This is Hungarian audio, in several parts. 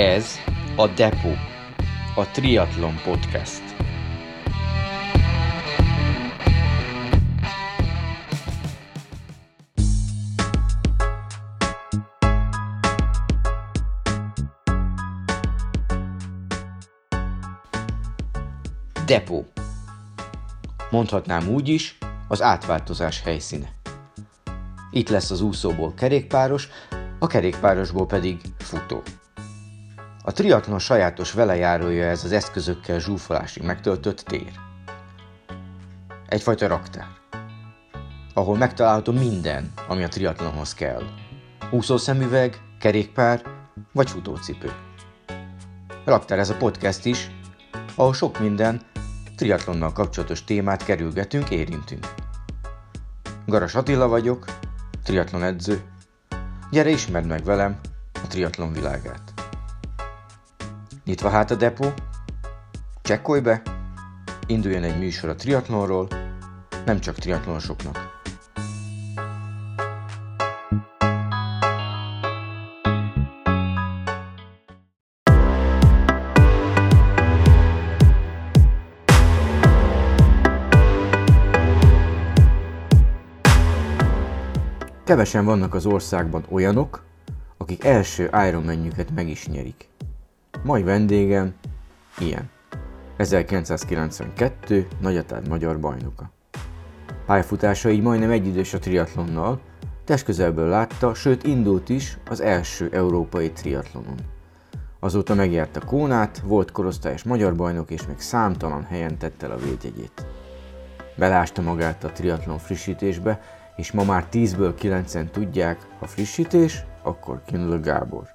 Ez a Depo, a Triathlon Podcast. Depo. Mondhatnám úgy is, az átváltozás helyszíne. Itt lesz az úszóból kerékpáros, a kerékpárosból pedig futó. A triatlon sajátos velejárója ez az eszközökkel zsúfolásig megtöltött tér. Egyfajta raktár, ahol megtalálható minden, ami a triatlonhoz kell. Úszószemüveg, kerékpár vagy futócipő. Raktár ez a podcast is, ahol sok minden triatlonnal kapcsolatos témát kerülgetünk, érintünk. Garas Attila vagyok, triatlon edző. Gyere ismerd meg velem a triatlon világát. Nyitva hát a depó, csekkolj be, induljon egy műsor a triatlonról, nem csak triatlonosoknak. Kevesen vannak az országban olyanok, akik első Ironman-jüket meg is nyerik. Mai vendégem ilyen. 1992 Nagyatád magyar bajnoka. Pályafutása így majdnem egyidős a triatlonnal, testközelből látta, sőt indult is az első európai triatlonon. Azóta megjárta Kónát, volt korosztályos magyar bajnok és még számtalan helyen tette el a védjegyét. Belásta magát a triatlon frissítésbe, és ma már 10-ből 9-en tudják, ha frissítés, akkor Kindle Gábor.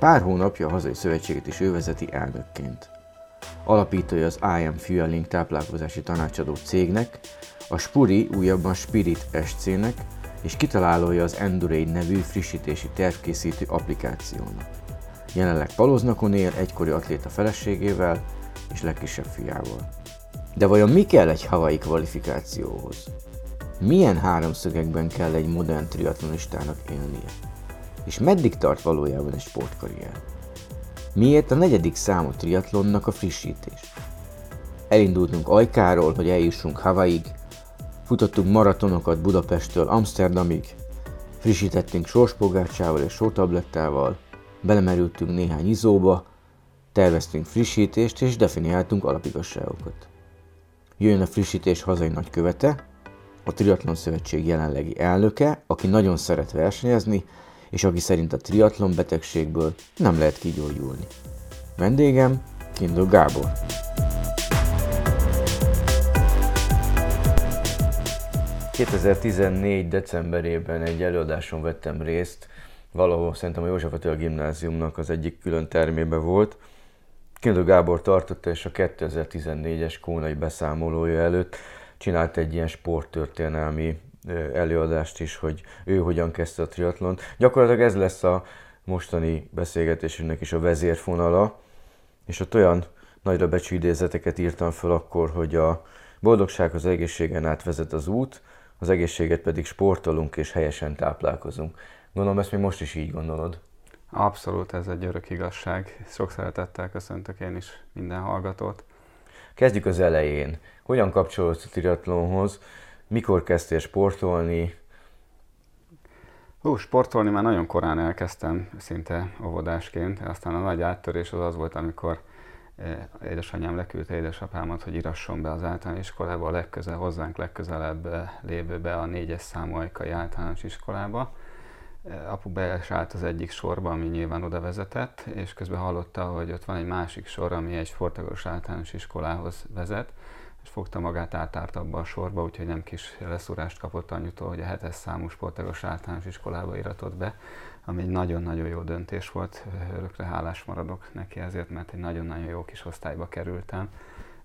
Pár hónapja a hazai szövetséget is ő vezeti elnökként. Alapítója az IM Fueling táplálkozási tanácsadó cégnek, a Spuri újabban Spirit SC-nek, és kitalálója az Endurade nevű frissítési tervkészítő applikációnak. Jelenleg Paloznakon él egykori atléta feleségével és legkisebb fiával. De vajon mi kell egy havai kvalifikációhoz? Milyen háromszögekben kell egy modern triatlonistának élnie? És meddig tart valójában egy sportkarrier? Miért a negyedik számú triatlonnak a frissítés? Elindultunk Ajkáról, hogy eljussunk Havaig, futottunk maratonokat Budapesttől Amsterdamig, frissítettünk sorspolgácsával és sótablettával, belemerültünk néhány izóba, terveztünk frissítést és definiáltunk alapigasságokat. Jöjjön a frissítés hazai nagykövete, a Triatlon Szövetség jelenlegi elnöke, aki nagyon szeret versenyezni, és aki szerint a triatlon betegségből nem lehet kigyógyulni. Vendégem Kindle Gábor. ...2014. decemberében egy előadáson vettem részt, valahol szerintem a József Attila gimnáziumnak az egyik külön termébe volt. Kindle Gábor tartotta, és a 2014-es kónai beszámolója előtt csinált egy ilyen sporttörténelmi előadást is, hogy ő hogyan kezdte a triatlont. Gyakorlatilag ez lesz a mostani beszélgetésünknek is a vezérfonala, és ott olyan nagyra becsű idézeteket írtam föl akkor, hogy a boldogság az egészségen át vezet az út, az egészséget pedig sportolunk és helyesen táplálkozunk. Gondolom ezt még most is így gondolod. Abszolút, ez egy örök igazság. Sok szeretettel köszöntök én is minden hallgatót. Kezdjük az elején. Hogyan kapcsolódsz a triatlonhoz? Mikor kezdtél sportolni? Hú, sportolni már nagyon korán elkezdtem, szinte óvodásként. Aztán a nagy áttörés az az volt, amikor eh, édesanyám leküldte édesapámat, hogy irasson be az általános iskolába, a legközel, hozzánk legközelebb eh, lévőbe a négyes számú ajkai általános iskolába. Eh, apu beesállt az egyik sorba, ami nyilván oda vezetett, és közben hallotta, hogy ott van egy másik sor, ami egy sportagos általános iskolához vezet, fogta magát átárt abba a sorba, úgyhogy nem kis leszúrást kapott anyutól, hogy a hetes számú sportagos általános iskolába iratott be, ami egy nagyon-nagyon jó döntés volt, örökre hálás maradok neki ezért, mert egy nagyon-nagyon jó kis osztályba kerültem.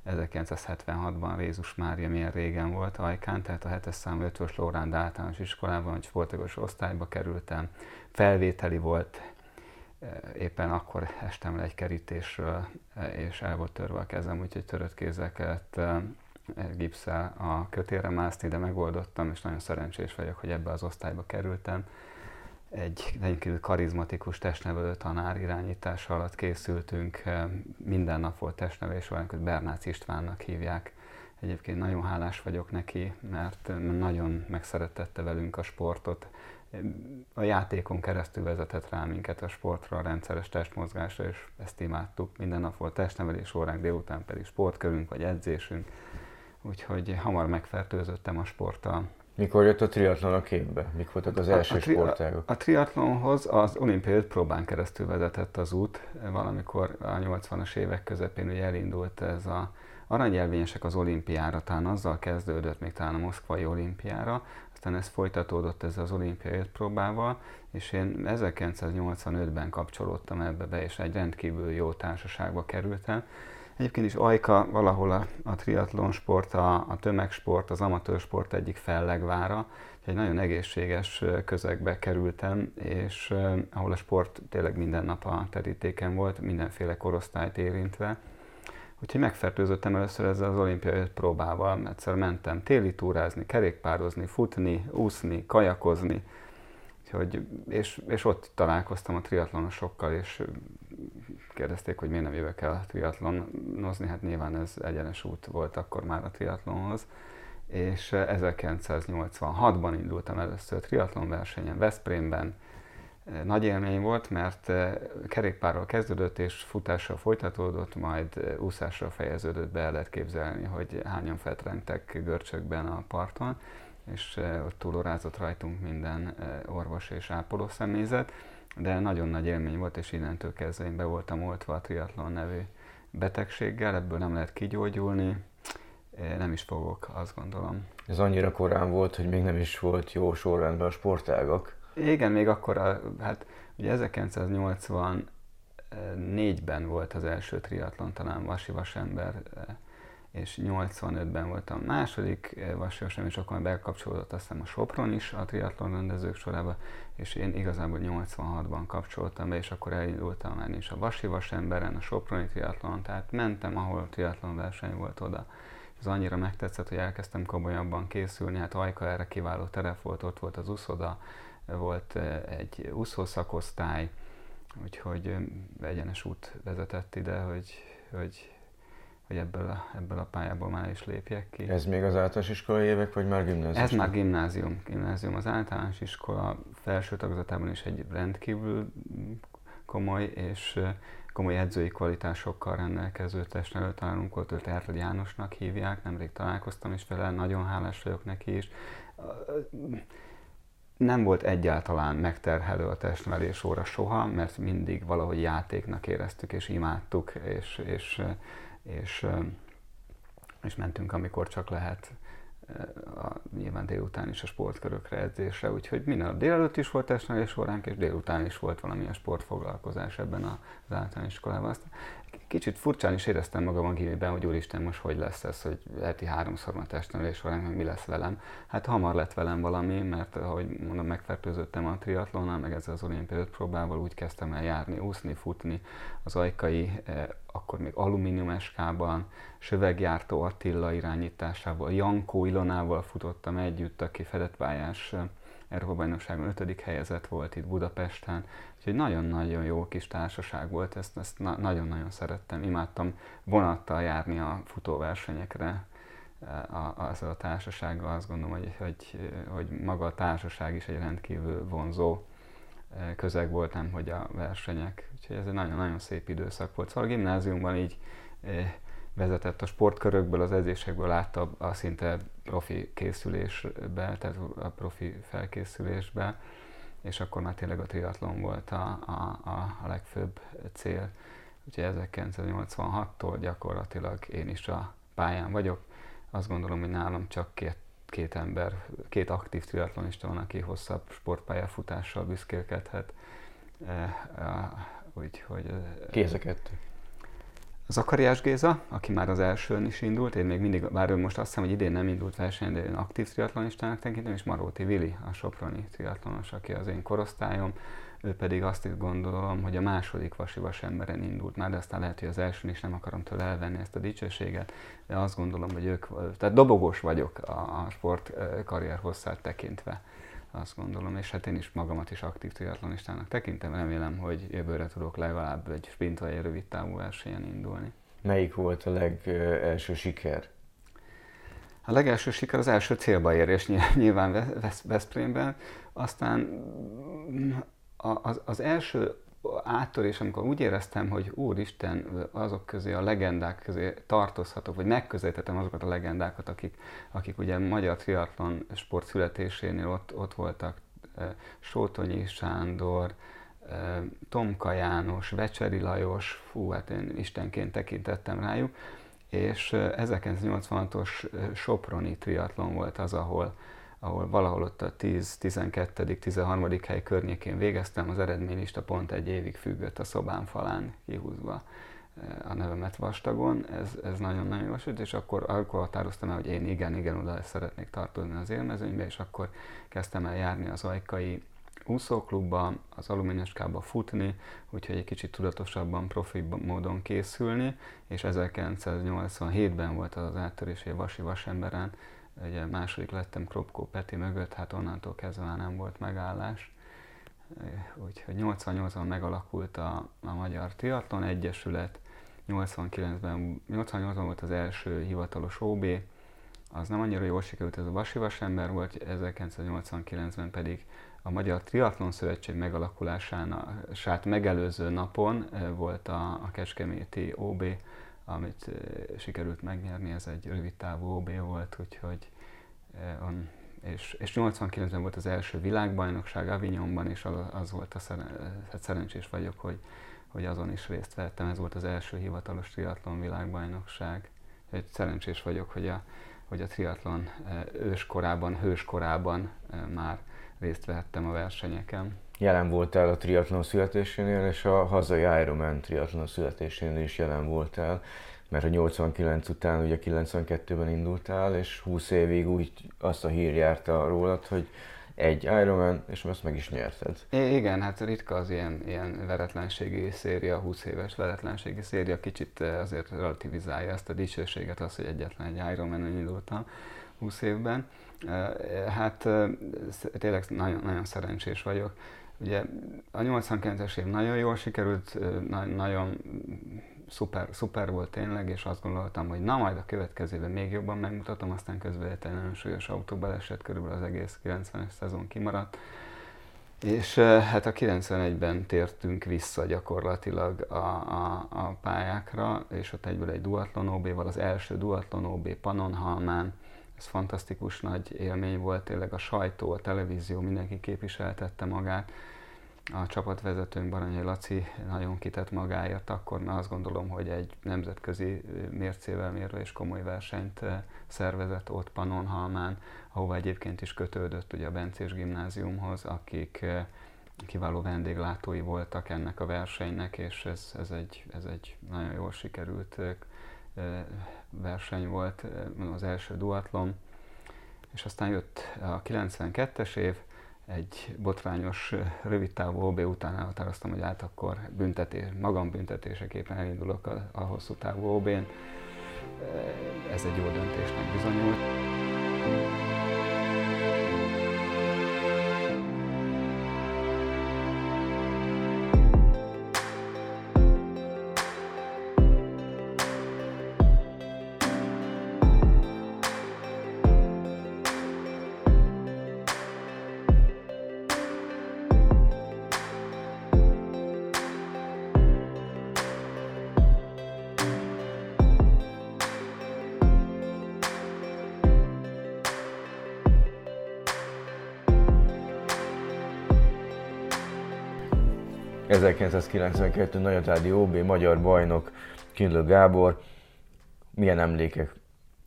1976-ban Rézus Mária milyen régen volt Ajkán, tehát a 7 számú 5-ös Lóránd általános iskolában, hogy sportagos osztályba kerültem. Felvételi volt, éppen akkor estem le egy kerítésről, és el volt törve a kezem, úgyhogy törött kézzel kellett gipszel a kötére mászni, de megoldottam, és nagyon szerencsés vagyok, hogy ebbe az osztályba kerültem. egy rendkívül karizmatikus testnevelő tanár irányítása alatt készültünk. Minden nap volt testnevelés, valamikor Bernác Istvánnak hívják. Egyébként nagyon hálás vagyok neki, mert nagyon megszeretette velünk a sportot. A játékon keresztül vezetett rá minket a sportra, a rendszeres testmozgásra, és ezt imádtuk. Minden nap volt testnevelés óránk, délután pedig sportkörünk vagy edzésünk. Úgyhogy hamar megfertőzöttem a sporttal. Mikor jött a triatlon a képbe? Mik voltak az első a, a tri- sportágok? A, triatlonhoz az olimpiai próbán keresztül vezetett az út. Valamikor a 80-as évek közepén ugye elindult ez a aranyjelvényesek az olimpiára, talán azzal kezdődött még talán a moszkvai olimpiára, aztán ez folytatódott ez az olimpiai próbával, és én 1985-ben kapcsolódtam ebbe be, és egy rendkívül jó társaságba kerültem. Egyébként is Ajka valahol a, a triatlon sport, a, a tömegsport, az amatőr sport egyik fellegvára, egy nagyon egészséges közegbe kerültem, és ahol a sport tényleg minden nap a terítéken volt, mindenféle korosztályt érintve. Úgyhogy megfertőzöttem először ezzel az olimpiai próbával. Egyszer mentem téli túrázni, kerékpározni, futni, úszni, kajakozni, Úgyhogy, és, és ott találkoztam a triatlonosokkal, és kérdezték, hogy miért nem jövök el triatlonozni, hát nyilván ez egyenes út volt akkor már a triatlonhoz. És 1986-ban indultam először triatlon versenyen Veszprémben. Nagy élmény volt, mert kerékpárral kezdődött és futással folytatódott, majd úszással fejeződött be, el lehet képzelni, hogy hányan fetrengtek görcsökben a parton és ott túlorázott rajtunk minden orvos és ápoló személyzet, de nagyon nagy élmény volt, és innentől kezdve én be voltam oltva a triatlon nevű betegséggel, ebből nem lehet kigyógyulni, nem is fogok, azt gondolom. Ez annyira korán volt, hogy még nem is volt jó sorrendben a sportágak. Igen, még akkor, a, hát ugye 1984-ben volt az első triatlon, talán Vasi Vasember és 85-ben voltam második eh, vasjósem, és akkor bekapcsolódott aztán a Sopron is a triatlon rendezők sorába, és én igazából 86-ban kapcsoltam be, és akkor elindultam már is a Vasi Vasemberen, a Soproni triatlon, tehát mentem, ahol triatlon verseny volt oda. Ez annyira megtetszett, hogy elkezdtem komolyabban készülni, hát Ajka erre kiváló terep volt, ott volt az úszoda, volt egy úszószakosztály, úgyhogy eh, egyenes út vezetett ide, hogy, hogy hogy ebből a, ebből a pályából már is lépjek ki. Ez még az általános iskolai évek, vagy már gimnázium? Ez már gimnázium. Gimnázium az általános iskola felső tagozatában is egy rendkívül komoly és komoly edzői kvalitásokkal rendelkező testnevelő tanulunk volt, őt Ertl Jánosnak hívják, nemrég találkoztam is vele, nagyon hálás vagyok neki is. Nem volt egyáltalán megterhelő a testnevelés óra soha, mert mindig valahogy játéknak éreztük és imádtuk, és, és és, és mentünk, amikor csak lehet a, nyilván délután is a sportkörökre edzésre, úgyhogy minden délelőtt is volt testnevelés óránk, és délután is volt valamilyen sportfoglalkozás ebben az általános iskolában. Kicsit furcsán is éreztem magam a gimiben, hogy úristen, most hogy lesz ez, hogy heti háromszor van testnevelés során, meg mi lesz velem. Hát hamar lett velem valami, mert ahogy mondom, megfertőzöttem a triatlonnal, meg ezzel az olimpiai próbával, úgy kezdtem el járni, úszni, futni az ajkai, eh, akkor még alumínium eskában, Sövegjártó Attila irányításával, Jankó Ilonával futottam együtt, aki fedettvályás eh, Európa-bajnokságon ötödik helyezett volt itt Budapesten, úgyhogy nagyon-nagyon jó kis társaság volt, ezt, ezt na- nagyon-nagyon szerettem, imádtam vonattal járni a futóversenyekre, a, a, a társasággal azt gondolom, hogy, hogy, hogy maga a társaság is egy rendkívül vonzó e, közeg volt, nem hogy a versenyek. Úgyhogy ez egy nagyon-nagyon szép időszak volt. Szóval a gimnáziumban így e, vezetett a sportkörökből, az edzésekből látta a szinte profi készülésbe, tehát a profi felkészülésbe, és akkor már tényleg a triatlon volt a, a, a, legfőbb cél. Úgyhogy 1986-tól gyakorlatilag én is a pályán vagyok. Azt gondolom, hogy nálam csak két, két ember, két aktív triatlonista van, aki hosszabb sportpályafutással büszkélkedhet. Úgyhogy... Ez a kettő? Zakariás Géza, aki már az elsőn is indult, én még mindig, bár ő most azt hiszem, hogy idén nem indult versenyen, de én aktív triatlonistának tekintem, és Maróti Vili, a soproni triatlonos, aki az én korosztályom, ő pedig azt is gondolom, hogy a második vasi vasemberen indult már, de aztán lehet, hogy az elsőn is nem akarom tőle elvenni ezt a dicsőséget, de azt gondolom, hogy ők, tehát dobogós vagyok a, a sport karrier hosszát tekintve azt gondolom, és hát én is magamat is aktív triatlonistának tekintem, remélem, hogy jövőre tudok legalább egy sprint vagy egy rövid távú versenyen indulni. Melyik volt a legelső siker? A legelső siker az első célba érés nyilván Veszprémben, aztán az, az első áttörés, amikor úgy éreztem, hogy Úristen, azok közé, a legendák közé tartozhatok, vagy megközelítettem azokat a legendákat, akik, akik ugye magyar triatlon sport születésénél ott, ott voltak, Sótonyi Sándor, Tomka János, Vecseri Lajos, fú, hát én istenként tekintettem rájuk, és 1986-os Soproni triatlon volt az, ahol, ahol valahol ott a 10-12. 13. hely környékén végeztem, az eredménylista pont egy évig függött a szobám falán kihúzva a nevemet vastagon, ez, ez nagyon-nagyon jó és akkor, akkor határoztam el, hogy én igen, igen, oda szeretnék tartozni az élmezőnybe, és akkor kezdtem el járni az ajkai úszóklubba, az alumíniaskába futni, úgyhogy egy kicsit tudatosabban, profi módon készülni, és 1987-ben volt az áttörés, hogy Vasi Vasemberen, ugye második lettem Kropkó Peti mögött, hát onnantól kezdve már nem volt megállás. Úgyhogy 88-ban megalakult a, a Magyar Triatlon Egyesület, 89-ben, 88-ban volt az első hivatalos OB, az nem annyira jól sikerült, ez a Vasi Vasember volt, 1989-ben pedig a Magyar Triatlon Szövetség megalakulását megelőző napon eh, volt a, a Kecskeméti OB, amit sikerült megnyerni, ez egy rövid távú OB volt, úgyhogy on, és, és 89-ben volt az első világbajnokság Avignonban, és az, volt a szeren, hát szerencsés vagyok, hogy, hogy azon is részt vettem. Ez volt az első hivatalos triatlon világbajnokság. Egy szerencsés vagyok, hogy a, hogy a triatlon őskorában, hőskorában már részt vehettem a versenyeken. Jelen voltál a triatlon születésénél, és a hazai Ironman triatlon születésénél is jelen voltál, mert a 89 után ugye 92-ben indultál, és 20 évig úgy azt a hír járta rólad, hogy egy Ironman, és ezt meg is nyerted. I- igen, hát ritka az ilyen, ilyen veretlenségi széria, 20 éves veretlenségi széria, kicsit eh, azért relativizálja ezt a dicsőséget, az, hogy egyetlen egy Ironman indultam 20 évben. Hát tényleg nagyon, nagyon szerencsés vagyok. Ugye a 89-es év nagyon jól sikerült, nagyon szuper, szuper volt tényleg, és azt gondoltam, hogy na majd a következőben még jobban megmutatom, aztán közben egy nagyon súlyos autóbaleset, körülbelül az egész 90-es szezon kimaradt. És hát a 91-ben tértünk vissza gyakorlatilag a, a, a pályákra, és ott egyből egy duatlon OB-val, az első duatlon OB Panonhalmán, ez fantasztikus nagy élmény volt, tényleg a sajtó, a televízió, mindenki képviseltette magát. A csapatvezetőnk Baranyai Laci nagyon kitett magáért, akkor már azt gondolom, hogy egy nemzetközi mércével mérve és komoly versenyt szervezett ott Panonhalmán, ahova egyébként is kötődött ugye a Bencés gimnáziumhoz, akik kiváló vendéglátói voltak ennek a versenynek, és ez, ez, egy, ez egy nagyon jól sikerült verseny volt, az első duatlon, és aztán jött a 92-es év, egy botrányos rövidtávú OB után elhatároztam, hogy át akkor büntetés, magam büntetéseképpen elindulok a, a hosszú távú OB-n. Ez egy jó döntésnek bizonyult. 1992 Nagyatádi OB magyar bajnok Kindle Gábor. Milyen emlékek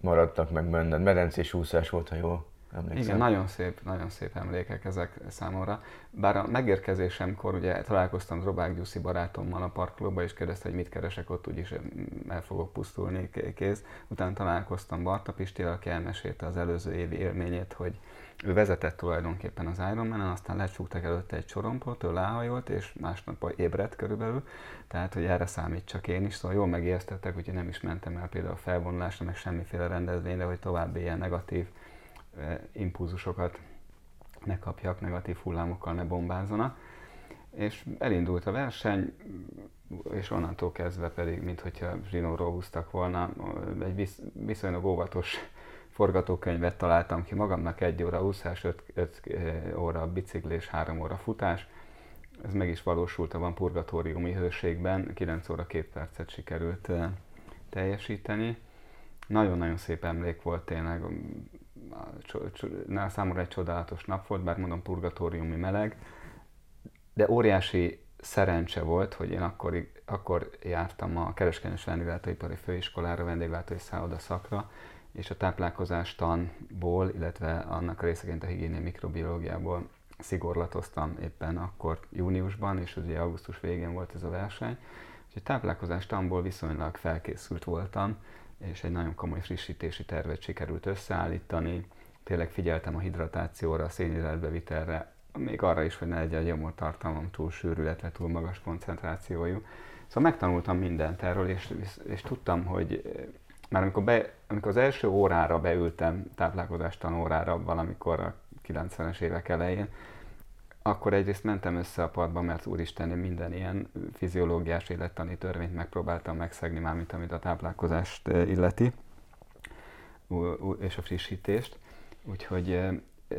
maradtak meg benned? Medencés úszás volt, ha jól emlékszem. Igen, nagyon szép, nagyon szép emlékek ezek számomra. Bár a megérkezésemkor ugye találkoztam Robák Gyuszi barátommal a parkolóba, és kérdezte, hogy mit keresek ott, úgyis el fogok pusztulni kész. Utána találkoztam Barta Pistivel, aki elmesélte az előző évi élményét, hogy ő vezetett tulajdonképpen az ironman aztán lecsúgtak előtte egy sorompot, ő láhajolt, és másnap ébredt körülbelül, tehát hogy erre számít csak én is, szóval jól megértettek, úgyhogy nem is mentem el például a felvonulásra, meg semmiféle rendezvényre, hogy további ilyen negatív impulzusokat ne kapjak, negatív hullámokkal ne bombázzanak. És elindult a verseny, és onnantól kezdve pedig, mintha zsinóról húztak volna, egy viszonylag óvatos forgatókönyvet találtam ki magamnak, egy óra úszás, öt, öt eh, óra biciklés, három óra futás. Ez meg is valósult a purgatóriumi hőségben, 9 óra 2 percet sikerült teljesíteni. Nagyon-nagyon szép emlék volt tényleg, számomra egy csodálatos nap volt, bár mondom purgatóriumi meleg, de óriási szerencse volt, hogy én akkor, akkor jártam a Kereskedelmi Vendéglátóipari Főiskolára, vendéglátói szálloda szakra, és a táplálkozástanból, illetve annak részeként a higiénia mikrobiológiából szigorlatoztam éppen akkor júniusban, és ugye augusztus végén volt ez a verseny. Úgyhogy táplálkozástanból viszonylag felkészült voltam, és egy nagyon komoly frissítési tervet sikerült összeállítani. Tényleg figyeltem a hidratációra, a szénhidrátbevitelre, még arra is, hogy ne legyen a gyomortartalmam túl sűrű, illetve túl magas koncentrációjú. Szóval megtanultam mindent erről, és, és tudtam, hogy már amikor, be, amikor az első órára beültem, táplálkozástan órára valamikor a 90-es évek elején, akkor egyrészt mentem össze a padba, mert úristen, én minden ilyen fiziológiás élettani törvényt megpróbáltam megszegni, mármint amit a táplálkozást eh, illeti, és a frissítést. Úgyhogy eh,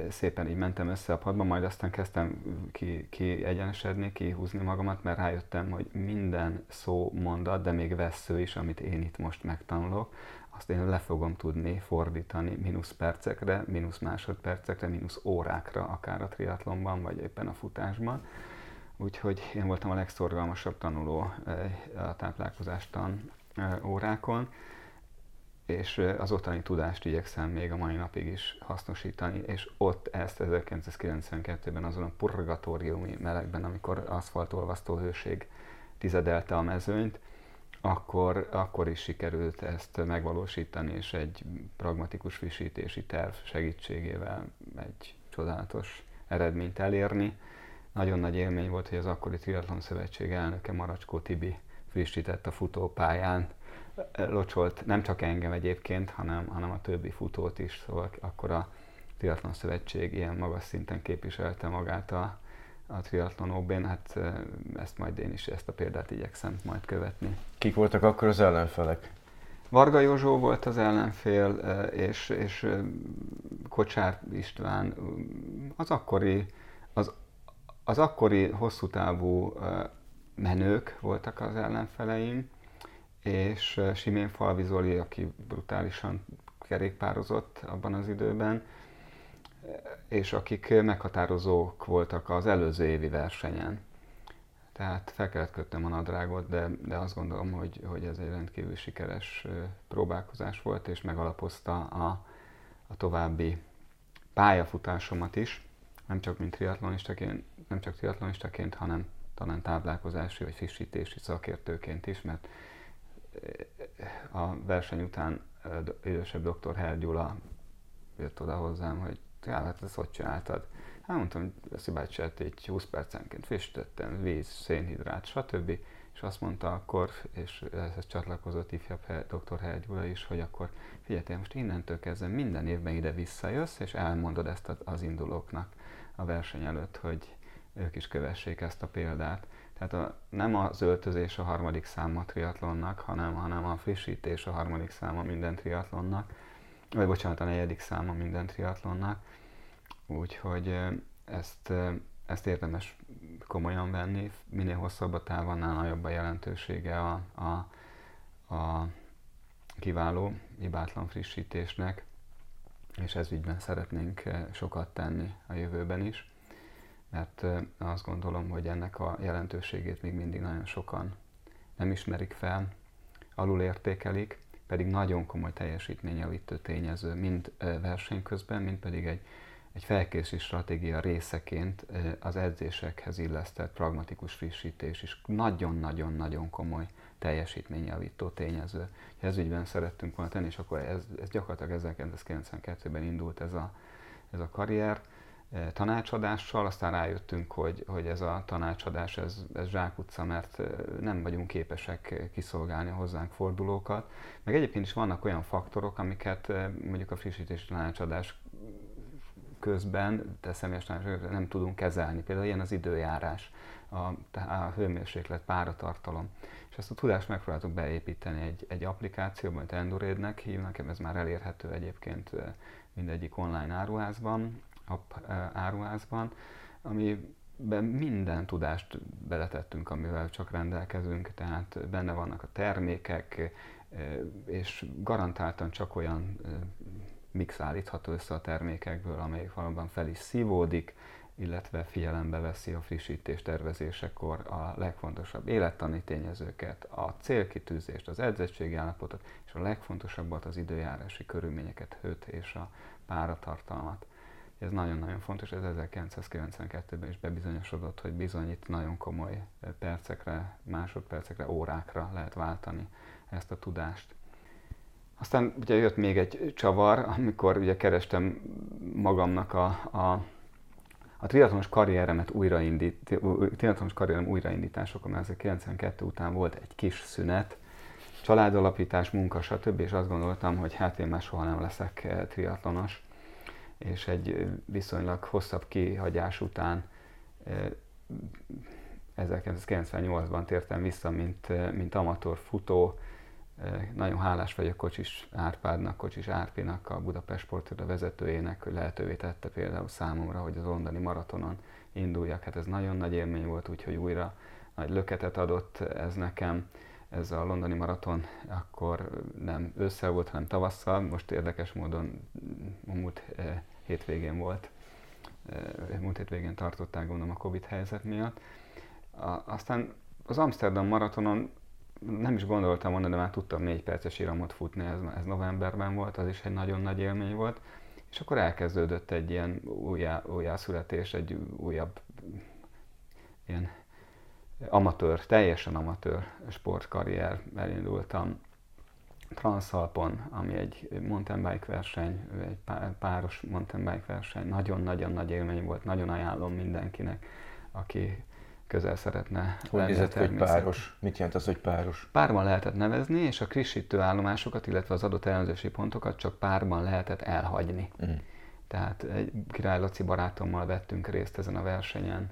szépen így mentem össze a padba, majd aztán kezdtem ki, ki egyenesedni, kihúzni magamat, mert rájöttem, hogy minden szó, mondat, de még vesző is, amit én itt most megtanulok, azt én le fogom tudni fordítani mínusz percekre, mínusz másodpercekre, mínusz órákra, akár a triatlonban, vagy éppen a futásban. Úgyhogy én voltam a legszorgalmasabb tanuló eh, a táplálkozástan eh, órákon, és az ottani tudást igyekszem még a mai napig is hasznosítani, és ott ezt 1992-ben azon a purgatóriumi melegben, amikor aszfaltolvasztó hőség tizedelte a mezőnyt, akkor, akkor is sikerült ezt megvalósítani, és egy pragmatikus frissítési terv segítségével egy csodálatos eredményt elérni. Nagyon nagy élmény volt, hogy az akkori Triathlon Szövetség elnöke Maracskó Tibi frissített a futópályán, locsolt nem csak engem egyébként, hanem, hanem a többi futót is, szóval akkor a Triathlon Szövetség ilyen magas szinten képviselte magát a, a triatlon OB-n, hát ezt majd én is ezt a példát igyekszem majd követni. Kik voltak akkor az ellenfelek? Varga Józsó volt az ellenfél, és, és Kocsár István, az akkori, az, az akkori hosszú távú menők voltak az ellenfeleim, és Simén Falvizoli, aki brutálisan kerékpározott abban az időben, és akik meghatározók voltak az előző évi versenyen. Tehát fel kellett kötnem a nadrágot, de, de azt gondolom, hogy, hogy ez egy rendkívül sikeres próbálkozás volt, és megalapozta a, a további pályafutásomat is, nem csak mint triatlonistaként, nem csak triatlonistaként, hanem talán táplálkozási vagy frissítési szakértőként is, mert a verseny után idősebb dr. Hergyula jött oda hozzám, hogy ja, hát ezt hogy csináltad? Hát mondtam, szibácsát egy 20 percenként frissítettem, víz, szénhidrát, stb. És azt mondta akkor, és ez csatlakozott ifjabb dr. Hergyula is, hogy akkor figyelj, most innentől kezdve minden évben ide visszajössz, és elmondod ezt az indulóknak a verseny előtt, hogy ők is kövessék ezt a példát. Tehát a, nem az öltözés a harmadik száma triatlonnak, hanem, hanem a frissítés a harmadik száma minden triatlonnak, vagy bocsánat, a negyedik száma minden triatlonnak. Úgyhogy ezt, ezt érdemes komolyan venni, minél hosszabb a táv, annál nagyobb a jelentősége a, a, a kiváló, hibátlan frissítésnek, és ez ügyben szeretnénk sokat tenni a jövőben is mert azt gondolom, hogy ennek a jelentőségét még mindig nagyon sokan nem ismerik fel, alul értékelik, pedig nagyon komoly teljesítményjavító tényező, mind verseny közben, mind pedig egy, egy felkészülési stratégia részeként az edzésekhez illesztett pragmatikus frissítés is nagyon-nagyon-nagyon komoly teljesítményjavító tényező. Ez ügyben szerettünk volna tenni, és akkor ez, ez gyakorlatilag 1992-ben indult ez a, ez a karrier tanácsadással, aztán rájöttünk, hogy, hogy ez a tanácsadás, ez, ez zsákutca, mert nem vagyunk képesek kiszolgálni a hozzánk fordulókat. Meg egyébként is vannak olyan faktorok, amiket mondjuk a frissítési tanácsadás közben, de személyes nem tudunk kezelni. Például ilyen az időjárás, a, a hőmérséklet, páratartalom. És ezt a tudást megpróbáltuk beépíteni egy, egy applikációban, amit Endurédnek hívnak, ez már elérhető egyébként mindegyik online áruházban, app áruházban, amiben minden tudást beletettünk, amivel csak rendelkezünk, tehát benne vannak a termékek, és garantáltan csak olyan mix állítható össze a termékekből, amelyik valóban fel is szívódik, illetve figyelembe veszi a frissítés tervezésekor a legfontosabb élettani tényezőket, a célkitűzést, az edzettségi állapotot, és a legfontosabbat az időjárási körülményeket, hőt és a páratartalmat. Ez nagyon-nagyon fontos, ez 1992-ben is bebizonyosodott, hogy bizony itt nagyon komoly percekre, másodpercekre, órákra lehet váltani ezt a tudást. Aztán ugye jött még egy csavar, amikor ugye kerestem magamnak a, a, a triatlonos karrieremet újraindít, triatlonos karrierem újraindításokon, mert 92 után volt egy kis szünet, családalapítás, munka, stb. És azt gondoltam, hogy hát én már soha nem leszek triatlonos. És egy viszonylag hosszabb kihagyás után 1998-ban eh, tértem vissza, mint, mint amatőr futó, nagyon hálás vagyok Kocsis Árpádnak, Kocsis Árpinak, a Budapest Sportiroda vezetőjének, hogy lehetővé tette például számomra, hogy az londoni maratonon induljak. Hát ez nagyon nagy élmény volt, úgyhogy újra nagy löketet adott ez nekem. Ez a londoni maraton akkor nem ősszel volt, hanem tavasszal. Most érdekes módon múlt hétvégén volt. Múlt hétvégén tartották gondolom a Covid helyzet miatt. Aztán az Amsterdam maratonon nem is gondoltam volna, de már tudtam négy perces iramot futni, ez, ez novemberben volt, az is egy nagyon nagy élmény volt. És akkor elkezdődött egy ilyen újjá, újjászületés, egy újabb ilyen amatőr, teljesen amatőr sportkarrier. Elindultam Transalpon, ami egy mountain bike verseny, egy páros mountain bike verseny. Nagyon-nagyon nagy élmény volt, nagyon ajánlom mindenkinek, aki közel szeretne Hogy nézett hogy páros? Mit jelent az, hogy páros? Párban lehetett nevezni, és a krissítő állomásokat, illetve az adott elemzési pontokat csak párban lehetett elhagyni. Mm. Tehát egy Király Laci barátommal vettünk részt ezen a versenyen,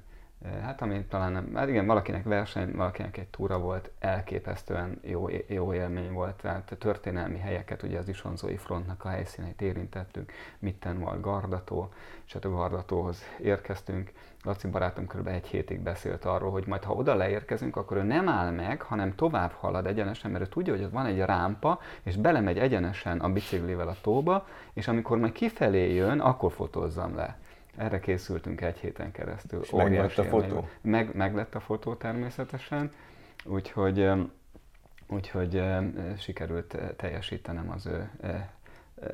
hát ami talán nem, hát igen, valakinek verseny, valakinek egy túra volt, elképesztően jó, jó élmény volt, tehát történelmi helyeket, ugye az Isonzói frontnak a helyszíneit érintettünk, mitten volt Gardató, és hát a Gardatóhoz érkeztünk. Laci barátom kb. egy hétig beszélt arról, hogy majd ha oda leérkezünk, akkor ő nem áll meg, hanem tovább halad egyenesen, mert ő tudja, hogy ott van egy rámpa, és belemegy egyenesen a biciklivel a tóba, és amikor majd kifelé jön, akkor fotózzam le. Erre készültünk egy héten keresztül. És meg lett a fotó? Meg, meg lett a fotó természetesen, úgyhogy, úgyhogy sikerült teljesítenem az ő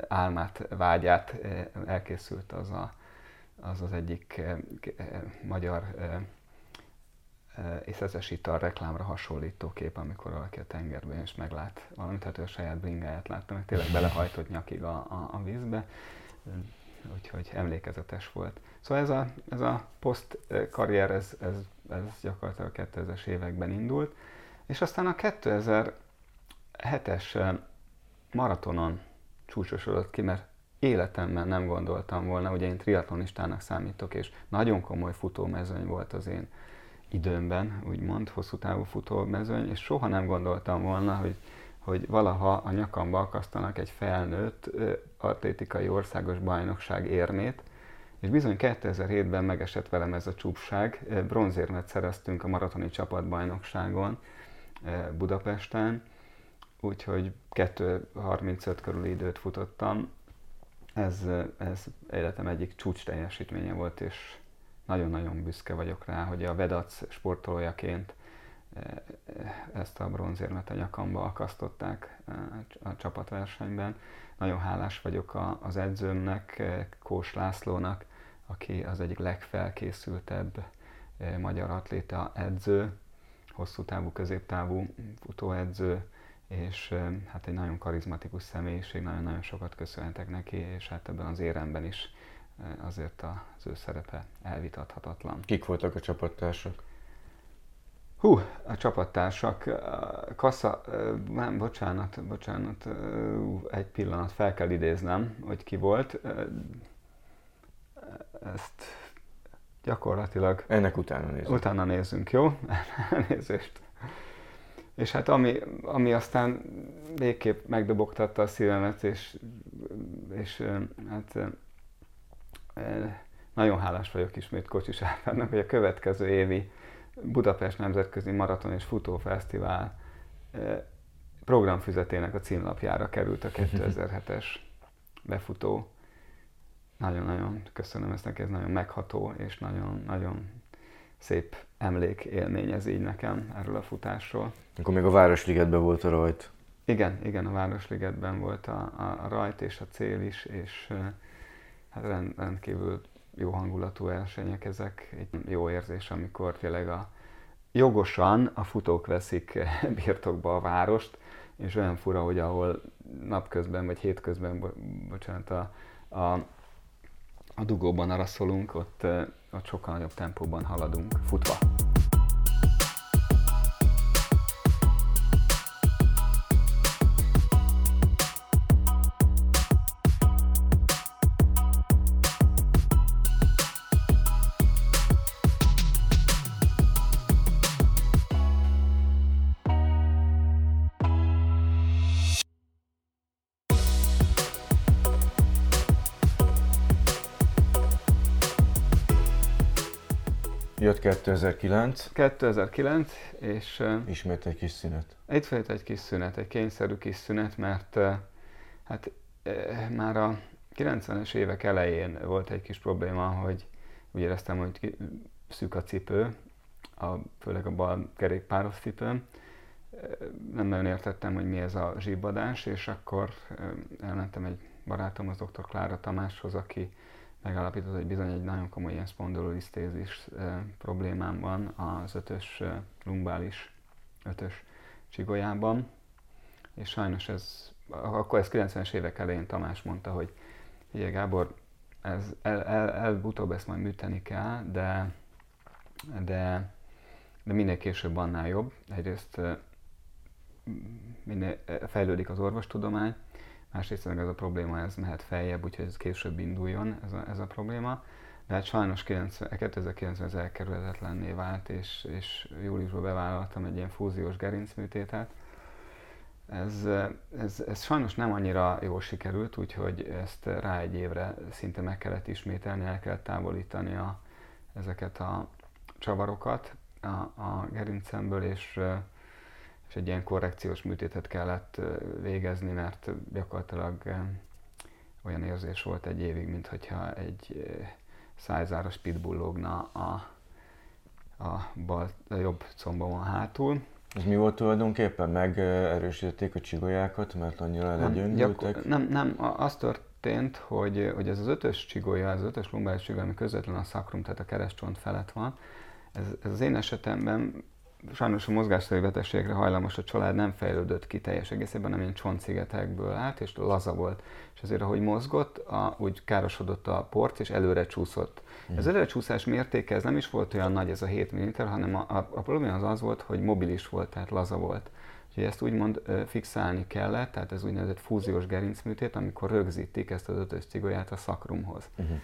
álmát, vágyát. Elkészült az a, az, az egyik magyar és ez ital reklámra hasonlító kép, amikor valaki a tengerben is meglát valamit, hát ő a saját bringáját látta, meg tényleg belehajtott nyakig a, a, a vízbe úgyhogy emlékezetes volt. Szóval ez a, ez a poszt karrier, ez, ez, ez gyakorlatilag a 2000-es években indult, és aztán a 2007-es maratonon csúcsosodott ki, mert életemben nem gondoltam volna, ugye én triatlonistának számítok, és nagyon komoly futómezőny volt az én időmben, úgymond, hosszú távú futómezőny, és soha nem gondoltam volna, hogy hogy valaha a nyakamba akasztanak egy felnőtt atlétikai országos bajnokság érmét, és bizony 2007-ben megesett velem ez a csúpság. Bronzérmet szereztünk a maratoni csapatbajnokságon Budapesten, úgyhogy 2.35 körüli időt futottam. Ez, ez életem egyik csúcs teljesítménye volt, és nagyon-nagyon büszke vagyok rá, hogy a Vedac sportolójaként ezt a bronzérmet a nyakamba akasztották a csapatversenyben. Nagyon hálás vagyok az edzőmnek, Kós Lászlónak, aki az egyik legfelkészültebb magyar atléta edző, hosszú távú, középtávú futóedző, és hát egy nagyon karizmatikus személyiség, nagyon-nagyon sokat köszönhetek neki, és hát ebben az éremben is azért az ő szerepe elvitathatatlan. Kik voltak a csapattársak? Hú, a csapattársak, kassa, nem, bocsánat, bocsánat, egy pillanat, fel kell idéznem, hogy ki volt. ezt gyakorlatilag... Ennek utána nézzünk. Utána nézzünk, jó? Nézést. És hát ami, ami aztán végképp megdobogtatta a szívemet, és, és hát nagyon hálás vagyok ismét Kocsis Árpádnak, hogy a következő évi Budapest Nemzetközi Maraton és Futófesztivál programfüzetének a címlapjára került a 2007-es befutó. Nagyon-nagyon köszönöm ezt neki, ez nagyon megható, és nagyon-nagyon szép emlék élmény ez így nekem erről a futásról. Akkor még a Városligetben volt a rajt. Igen, igen, a Városligetben volt a, a, a rajt és a cél is, és hát rend, rendkívül jó hangulatú versenyek ezek. Egy jó érzés, amikor tényleg a, jogosan a futók veszik birtokba a várost, és olyan fura, hogy ahol napközben vagy hétközben, bo- bocsánat, a, a, a dugóban araszolunk, ott, ott sokkal nagyobb tempóban haladunk futva. 2009. 2009, és... Ismét egy kis szünet. Volt egy kis szünet, egy kényszerű kis szünet, mert hát már a 90-es évek elején volt egy kis probléma, hogy úgy éreztem, hogy szűk a cipő, a, főleg a bal kerékpáros cipőm. Nem nagyon értettem, hogy mi ez a zsibbadás, és akkor elmentem egy barátom, az dr. Klára Tamáshoz, aki megállapított, hogy bizony egy nagyon komoly ilyen spondylolisztézis problémám van az ötös lumbális ötös csigolyában, és sajnos ez, akkor ez 90-es évek elején Tamás mondta, hogy ugye Gábor, ez el, el, előbb-utóbb ezt majd műteni kell, de, de, de minél később annál jobb. Egyrészt minél fejlődik az orvostudomány, másrészt meg ez a probléma ez mehet feljebb, úgyhogy ez később induljon ez a, ez a probléma. De hát sajnos 90, 2009-ben ez elkerülhetetlenné vált, és, és júliusban bevállaltam egy ilyen fúziós gerincműtétet. Ez, ez, ez sajnos nem annyira jól sikerült, úgyhogy ezt rá egy évre szinte meg kellett ismételni, el kellett távolítani a, ezeket a csavarokat a, a gerincemből, és és egy ilyen korrekciós műtétet kellett végezni, mert gyakorlatilag olyan érzés volt egy évig, mintha egy szájzáros pitbull lógna a, a, bal, a jobb combomon hátul. Ez mi volt tulajdonképpen? Megerősítették a csigolyákat, mert annyira elegyöngültek? Nem, nem, az történt, hogy, hogy ez az ötös csigolya, az ötös lumbális csigolya, ami közvetlen a szakrum, tehát a keresztcsont felett van, ez, ez az én esetemben sajnos a mozgásszeri betegségre hajlamos a család nem fejlődött ki teljes egészében, nem ilyen csontszigetekből állt, és laza volt. És azért, ahogy mozgott, a, úgy károsodott a port, és előre csúszott. Mm. Ez előre csúszás mértéke, ez nem is volt olyan nagy, ez a 7 mm, hanem a, a, a probléma az az volt, hogy mobilis volt, tehát laza volt. Úgyhogy ezt úgymond fixálni kellett, tehát ez úgynevezett fúziós gerincműtét, amikor rögzítik ezt az ötös cigolyát a szakrumhoz. Uh-huh.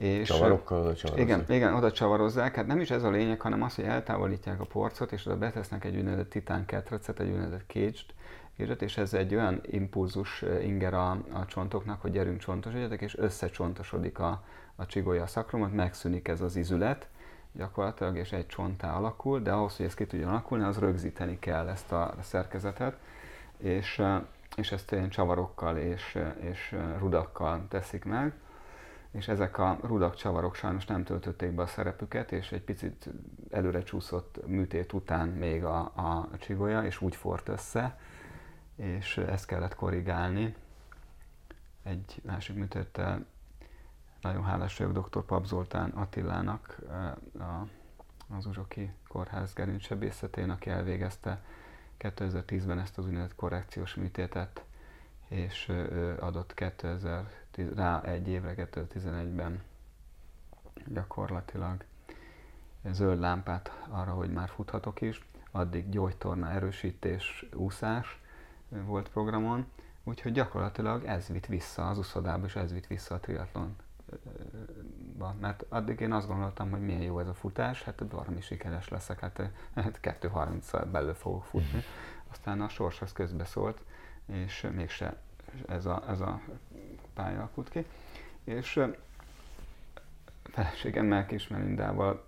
És, Csavarokkal oda csavarozzák. Igen, igen, oda csavarozzák. Hát nem is ez a lényeg, hanem az, hogy eltávolítják a porcot, és oda betesznek egy úgynevezett titán ketrecet, egy úgynevezett caged, és ez egy olyan impulzus inger a, a csontoknak, hogy gyerünk csontosodjatok, és összecsontosodik a, a csigolya a szakrumot, megszűnik ez az izület gyakorlatilag, és egy csonttá alakul, de ahhoz, hogy ez ki tudjon alakulni, az rögzíteni kell ezt a szerkezetet, és, és ezt ilyen csavarokkal és, és rudakkal teszik meg és ezek a rudak csavarok sajnos nem töltötték be a szerepüket, és egy picit előre csúszott műtét után még a, a csigolya, és úgy fort össze, és ezt kellett korrigálni. Egy másik műtéttel nagyon hálás vagyok dr. Pap Zoltán Attilának, a, az Uzsoki Kórház gerincsebészetén, aki elvégezte 2010-ben ezt az úgynevezett korrekciós műtétet, és ő adott 2000 rá egy évre 2011-ben gyakorlatilag zöld lámpát arra, hogy már futhatok is. Addig gyógytorna erősítés, úszás volt programon, úgyhogy gyakorlatilag ez vitt vissza az úszodába, és ez vitt vissza a triatlon ba. Mert addig én azt gondoltam, hogy milyen jó ez a futás, hát valami sikeres leszek, hát, hát 2.30-szal belül fogok futni. Aztán a sors az közbeszólt, és mégse ez a, ez a pálya alakult ki. És feleségemmel, Kis Melindával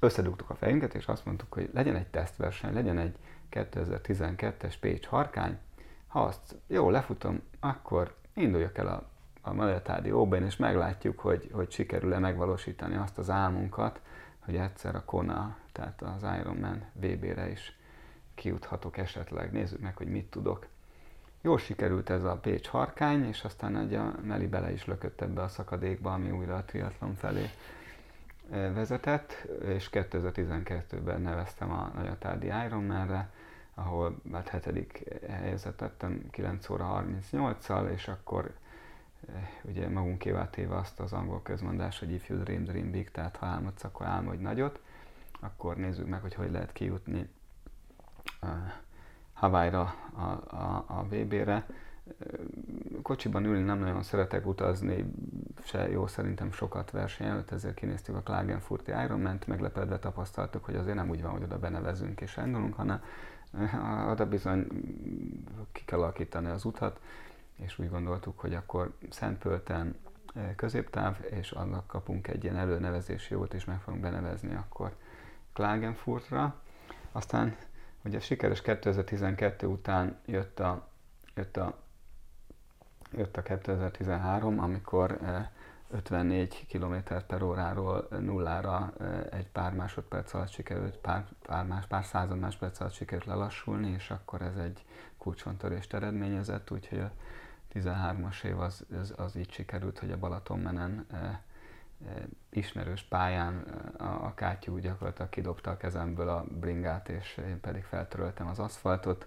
összedugtuk a fejünket, és azt mondtuk, hogy legyen egy tesztverseny, legyen egy 2012-es Pécs harkány, ha azt jó lefutom, akkor induljak el a, a Maletádi Óben, és meglátjuk, hogy, hogy sikerül-e megvalósítani azt az álmunkat, hogy egyszer a Kona, tehát az Ironman VB-re is kijuthatok esetleg. Nézzük meg, hogy mit tudok. Jól sikerült ez a Pécs harkány, és aztán egy a Meli bele is lökött ebbe a szakadékba, ami újra a triatlon felé eh, vezetett, és 2012-ben neveztem a Nagyatádi Ironmanre, ahol hát hetedik helyezett lettem 9 óra 38-szal, és akkor eh, ugye magunkévá téve azt az angol közmondás, hogy if you dream, dream big, tehát ha álmodsz, akkor álmodj nagyot, akkor nézzük meg, hogy hogy lehet kijutni Hawaii-ra, a, a, a VB-re. Kocsiban ülni nem nagyon szeretek utazni, se jó szerintem sokat verseny előtt, ezért kinéztük a Klagenfurti Ironman-t, meglepedve tapasztaltuk, hogy azért nem úgy van, hogy oda benevezünk és indulunk, hanem oda bizony ki kell alakítani az utat, és úgy gondoltuk, hogy akkor Szentpölten középtáv, és annak kapunk egy ilyen előnevezési jót, és meg fogunk benevezni akkor Klagenfurtra. Aztán ugye sikeres 2012 után jött a, jött a, jött a 2013, amikor 54 km per óráról nullára egy pár másodperc alatt sikerült, pár, pár, más, pár század másodperc alatt sikerült lelassulni, és akkor ez egy kulcsontörést eredményezett, úgyhogy a 13-as év az, az, az így sikerült, hogy a Balatonmenen ismerős pályán a, a kátyú gyakorlatilag kidobta a kezemből a bringát, és én pedig feltöröltem az aszfaltot,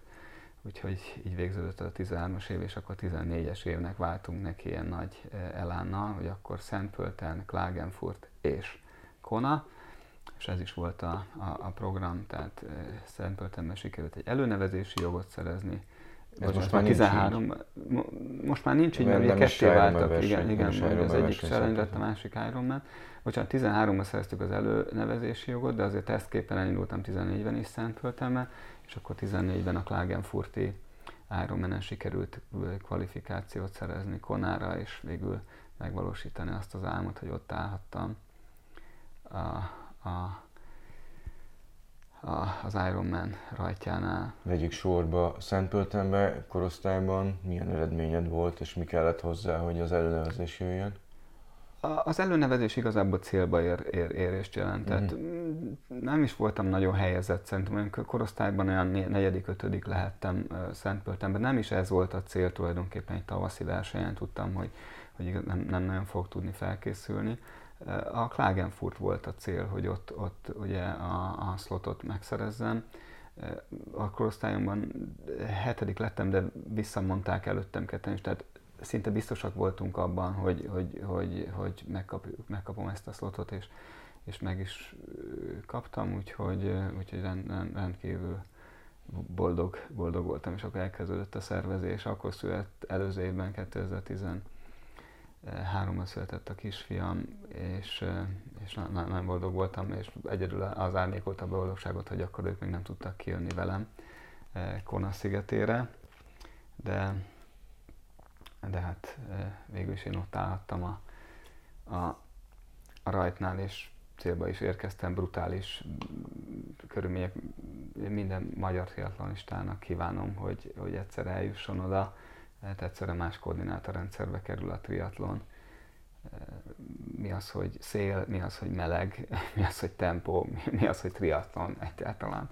Úgyhogy így végződött a 13-as év, és akkor 14-es évnek váltunk neki ilyen nagy eh, elánnal, hogy akkor Szentpölten, Klagenfurt és Kona, és ez is volt a, a, a program, tehát eh, Szentpöltenben sikerült egy előnevezési jogot szerezni, ez most már 13, nincs így. Most már nincs így, mert ugye ketté váltak. Verseny, igen, igen, igen az egyik challenge lett, a másik Ironman. Bocsánat, 13-ban szereztük az előnevezési jogot, de azért tesztképpen elindultam 14-ben is Szentpöltenben, és akkor 14-ben a Klagenfurti Ironman-en sikerült kvalifikációt szerezni Konára, és végül megvalósítani azt az álmot, hogy ott állhattam a, a a, az Ironman rajtjánál. Vegyük sorba Szentpöltenbe korosztályban milyen eredményed volt, és mi kellett hozzá, hogy az előnevezés jöjjön? Az előnevezés igazából célba ér, ér, érést jelentett. Mm-hmm. Nem is voltam nagyon helyezett, szerintem olyan korosztályban olyan negyedik, ötödik lehettem Szentpöltenben. Nem is ez volt a cél tulajdonképpen egy tavaszi versenyen, tudtam, hogy, hogy nem, nem nagyon fog tudni felkészülni. A Klagenfurt volt a cél, hogy ott, ott ugye a, a slotot megszerezzem. A korosztályomban hetedik lettem, de visszamondták előttem ketten is, tehát szinte biztosak voltunk abban, hogy, hogy, hogy, hogy megkap, megkapom ezt a slotot, és, és meg is kaptam, úgyhogy, úgyhogy rend, rend, rendkívül boldog, boldog voltam, és akkor elkezdődött a szervezés. Akkor született előző évben, 2013 háromban született a kisfiam, és, és nagyon boldog voltam, és egyedül az árnyékolta a boldogságot, hogy akkor ők még nem tudtak kijönni velem Kona szigetére, de, de hát végül is én ott állhattam a, a, a rajtnál, és célba is érkeztem, brutális körülmények, minden magyar triatlonistának kívánom, hogy, hogy egyszer eljusson oda, lehet egyszerre más koordinátorrendszerbe kerül a triatlon. Mi az, hogy szél, mi az, hogy meleg, mi az, hogy tempó, mi az, hogy triatlon egyáltalán.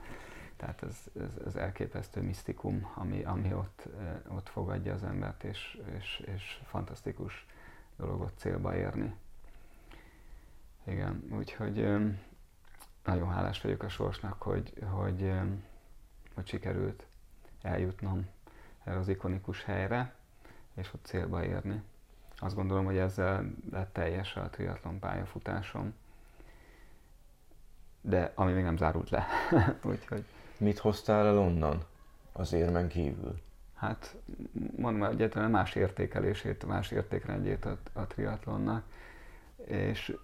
Tehát ez, ez, ez elképesztő misztikum, ami, ami ott, ott fogadja az embert, és, és, és fantasztikus dolog ott célba érni. Igen, úgyhogy nagyon hálás vagyok a sorsnak, hogy, hogy, hogy sikerült eljutnom erre az ikonikus helyre, és ott célba érni. Azt gondolom, hogy ezzel lett teljes a triatlon pályafutásom. De ami még nem zárult le. Úgyhogy... Mit hoztál el onnan? Az érmen kívül? hát mondom, egyáltalán más értékelését, más értékrendjét a, a triatlonnak. És,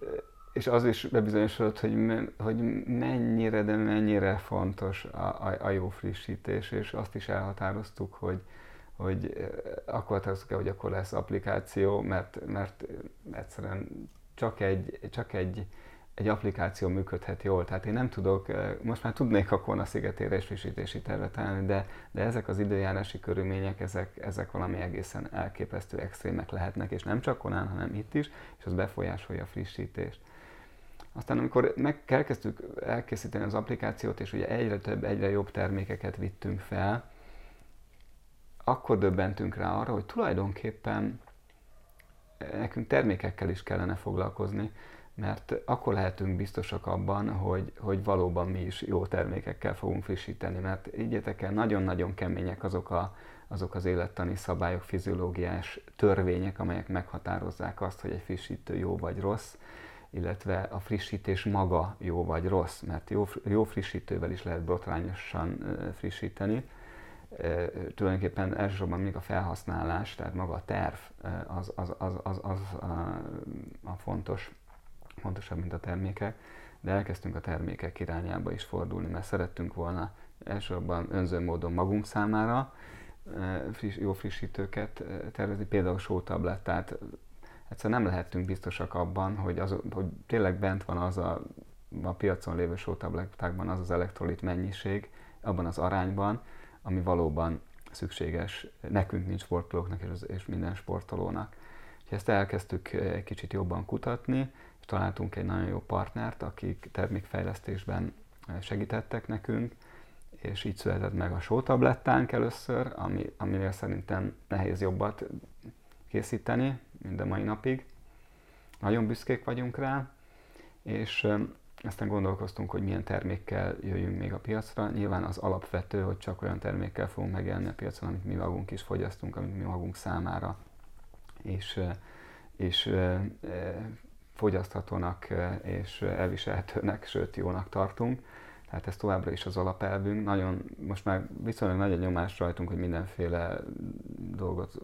és az is bebizonyosodott, hogy, hogy mennyire, de mennyire fontos a, a, a jó frissítés, és azt is elhatároztuk, hogy, hogy akkor határoztuk el, hogy akkor lesz applikáció, mert, mert egyszerűen csak egy, csak egy egy applikáció működhet jól. Tehát én nem tudok, most már tudnék a Kona szigetére is frissítési tervet állni, de, de ezek az időjárási körülmények, ezek, ezek valami egészen elképesztő extrémek lehetnek, és nem csak Konán, hanem itt is, és az befolyásolja a frissítést. Aztán amikor elkezdtük elkészíteni az applikációt, és ugye egyre több, egyre jobb termékeket vittünk fel, akkor döbbentünk rá arra, hogy tulajdonképpen nekünk termékekkel is kellene foglalkozni, mert akkor lehetünk biztosak abban, hogy, hogy valóban mi is jó termékekkel fogunk frissíteni, mert ígyetek el, nagyon-nagyon kemények azok, a, azok az élettani szabályok, fiziológiás törvények, amelyek meghatározzák azt, hogy egy frissítő jó vagy rossz, illetve a frissítés maga jó vagy rossz, mert jó, jó frissítővel is lehet botrányosan frissíteni. Tulajdonképpen elsősorban még a felhasználás, tehát maga a terv az, az, az, az, az a, fontos fontosabb, mint a termékek, de elkezdtünk a termékek irányába is fordulni, mert szerettünk volna elsősorban önző módon magunk számára friss, jó frissítőket tervezni, például sótablettát. Egyszerűen nem lehetünk biztosak abban, hogy, az, hogy tényleg bent van az a, a piacon lévő sótablettákban az az elektrolit mennyiség, abban az arányban, ami valóban szükséges nekünk, nincs sportolóknak és, és minden sportolónak. És ezt elkezdtük egy kicsit jobban kutatni, találtunk egy nagyon jó partnert, akik termékfejlesztésben eh, segítettek nekünk, és így született meg a sótablettánk először, ami, amivel szerintem nehéz jobbat készíteni, mind a mai napig. Nagyon büszkék vagyunk rá, és aztán gondolkoztunk, hogy milyen termékkel jöjjünk még a piacra. Nyilván az alapvető, hogy csak olyan termékkel fogunk megjelenni a piacon, amit mi magunk is fogyasztunk, amit mi magunk számára és, és fogyaszthatónak és elviselhetőnek, sőt jónak tartunk. Tehát ez továbbra is az alapelvünk. Nagyon, most már viszonylag nagy a nyomás rajtunk, hogy mindenféle dolgot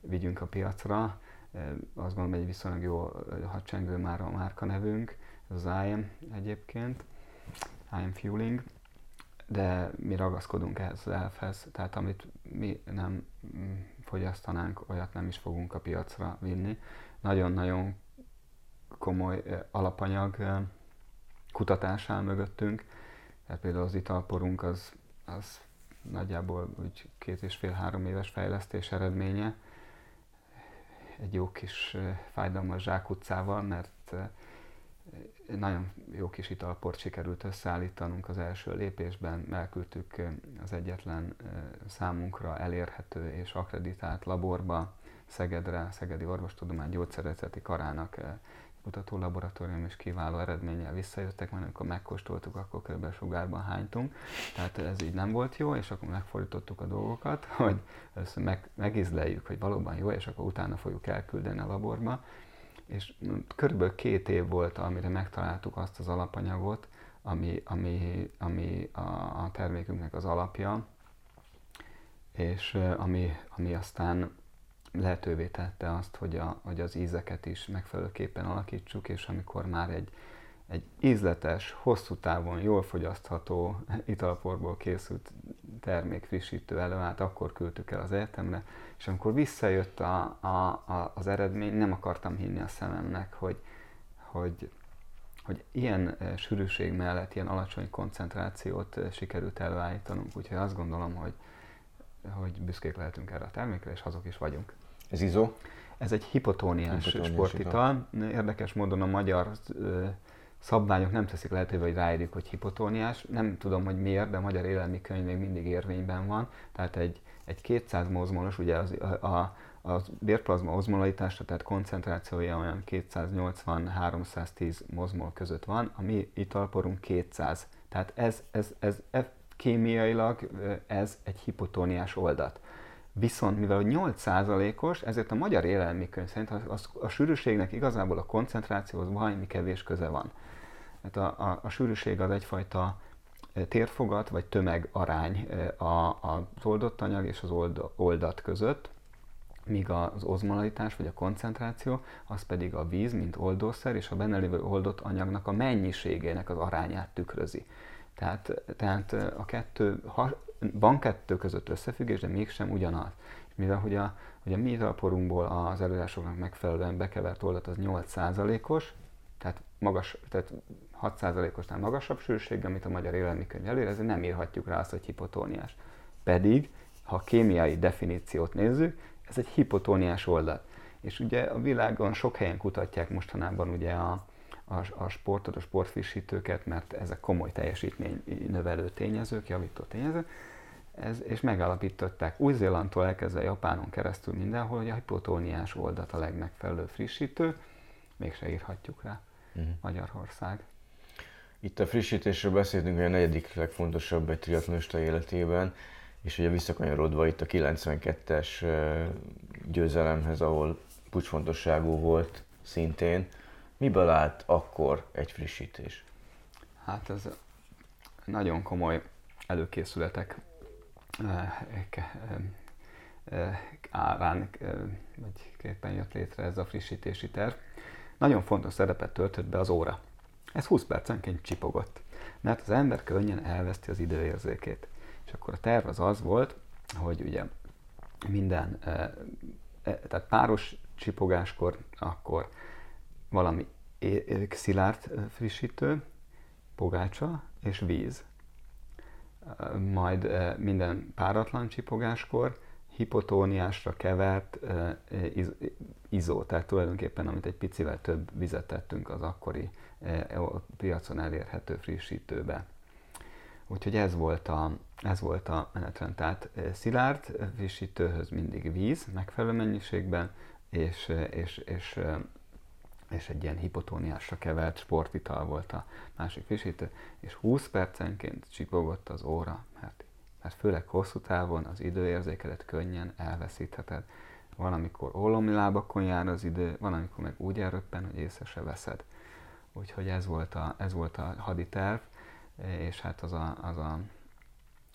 vigyünk a piacra. Azt gondolom, egy viszonylag jó hadcsengő már a márka nevünk, ez az IM egyébként, IM Fueling, de mi ragaszkodunk ehhez az elfhez, tehát amit mi nem mm, fogyasztanánk, olyat nem is fogunk a piacra vinni. Nagyon-nagyon komoly alapanyag kutatás áll mögöttünk. Tehát például az italporunk az, az nagyjából úgy két és fél-három éves fejlesztés eredménye. Egy jó kis fájdalmas zsákutcával, mert nagyon jó kis italport sikerült összeállítanunk az első lépésben, elküldtük az egyetlen számunkra elérhető és akreditált laborba, Szegedre, Szegedi Orvostudomány Gyógyszerezeti Karának kutató laboratórium is kiváló eredménnyel visszajöttek, mert amikor megkóstoltuk, akkor kb. sugárban hánytunk. Tehát ez így nem volt jó, és akkor megfordítottuk a dolgokat, hogy először meg, megizleljük, hogy valóban jó, és akkor utána fogjuk elküldeni a laborba. És körülbelül két év volt, amire megtaláltuk azt az alapanyagot, ami, ami, ami a, a termékünknek az alapja, és ami, ami aztán lehetővé tette azt, hogy, a, hogy az ízeket is megfelelőképpen alakítsuk, és amikor már egy, egy ízletes, hosszú távon jól fogyasztható italporból készült termék frissítő előállt, akkor küldtük el az egyetemre, és amikor visszajött a, a, a, az eredmény, nem akartam hinni a szememnek, hogy, hogy, hogy ilyen eh, sűrűség mellett ilyen alacsony koncentrációt eh, sikerült előállítanunk, úgyhogy azt gondolom, hogy, hogy büszkék lehetünk erre a termékre, és azok is vagyunk. Ez izó? Ez egy hipotóniás, hipotóniás sportital. Érdekes módon a magyar szabványok nem teszik lehetővé, hogy ráírjuk, hogy hipotóniás. Nem tudom, hogy miért, de a magyar élelmi könyv még mindig érvényben van. Tehát egy, egy 200 mozmolos, ugye az, a, a, a bérplazma ozmolaitása, tehát koncentrációja olyan 280-310 mozmol között van, a mi italporunk 200. Tehát ez, ez, ez, ez kémiailag ez egy hipotóniás oldat. Viszont mivel 8%-os, ezért a magyar élelmikönyv szerint a, a, a sűrűségnek igazából a koncentrációhoz valami kevés köze van. Hát a, a, a sűrűség az egyfajta térfogat vagy tömeg arány a, az oldott anyag és az old, oldat között, míg az ozmolalitás vagy a koncentráció, az pedig a víz, mint oldószer, és a benne lévő oldott anyagnak a mennyiségének az arányát tükrözi. Tehát, tehát a kettő, ha, van kettő között összefüggés, de mégsem ugyanaz. Mivel hogy a, hogy a mi italporunkból az előírásoknak megfelelően bekevert oldat az 8%-os, tehát, magas, tehát 6%-osnál magasabb sűrűség, amit a magyar élelmikönyv előír, ezért nem írhatjuk rá azt, hogy hipotóniás. Pedig, ha a kémiai definíciót nézzük, ez egy hipotóniás oldat. És ugye a világon sok helyen kutatják mostanában ugye a, a, a sportot, a sportfrissítőket, mert ezek komoly teljesítmény növelő tényezők, javító tényezők, ez, és megállapították Új-Zélandtól elkezdve Japánon keresztül mindenhol, hogy a hipotóniás oldat a legmegfelelőbb frissítő, mégse írhatjuk rá uh-huh. Magyarország. Itt a frissítésről beszéltünk, hogy a negyedik legfontosabb egy triatlonista életében, és ugye visszakanyarodva itt a 92-es győzelemhez, ahol pucsfontosságú volt szintén, miből állt akkor egy frissítés? Hát ez nagyon komoly előkészületek árán, vagy képen jött létre ez a frissítési terv. Nagyon fontos szerepet töltött be az óra. Ez 20 percenként csipogott, mert az ember könnyen elveszti az időérzékét. És akkor a terv az az volt, hogy ugye minden, tehát páros csipogáskor akkor valami szilárd frissítő, pogácsa és víz majd minden páratlan csipogáskor hipotóniásra kevert izó, tehát tulajdonképpen amit egy picivel több vizet tettünk az akkori piacon elérhető frissítőbe. Úgyhogy ez volt a, ez volt a menetrend. Tehát szilárd frissítőhöz mindig víz megfelelő mennyiségben, és, és, és és egy ilyen hipotóniásra kevert sportital volt a másik frissítő, és 20 percenként csipogott az óra, mert, mert főleg hosszú távon az időérzékedet könnyen elveszítheted. Van, amikor ólomi lábakon jár az idő, van, amikor meg úgy elröppen, hogy észre se veszed. Úgyhogy ez volt a, ez volt a haditerv, és hát az a, az a,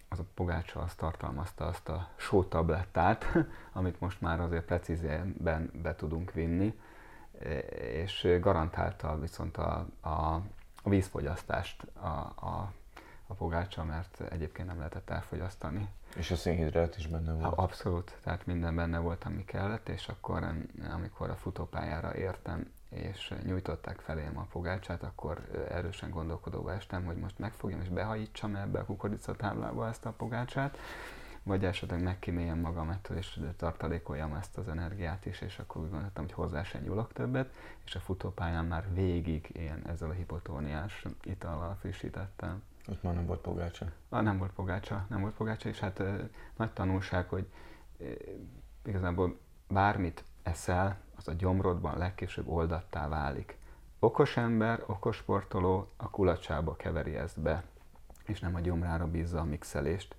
az a pogácsa azt tartalmazta azt a sótablettát, amit most már azért precízében be tudunk vinni, és garantálta viszont a, a, vízfogyasztást a, a, a pogácsa, mert egyébként nem lehetett elfogyasztani. És a szénhidrát is benne volt? Abszolút, tehát minden benne volt, ami kellett, és akkor, amikor a futópályára értem, és nyújtották felém a pogácsát, akkor erősen gondolkodóba estem, hogy most megfogjam és behajítsam ebbe a kukoricatáblába ezt a pogácsát, vagy esetleg megkíméljem magam ettől, és tartalékoljam ezt az energiát is, és akkor úgy gondoltam, hogy hozzá sem nyúlok többet, és a futópályán már végig én ezzel a hipotóniás itallal frissítettem. Ott már nem volt pogácsa? Ah, nem volt pogácsa, nem volt pogácsa, és hát nagy tanulság, hogy igazából bármit eszel, az a gyomrodban legkésőbb oldattá válik. Okos ember, okos sportoló a kulacsába keveri ezt be, és nem a gyomrára bízza a mixelést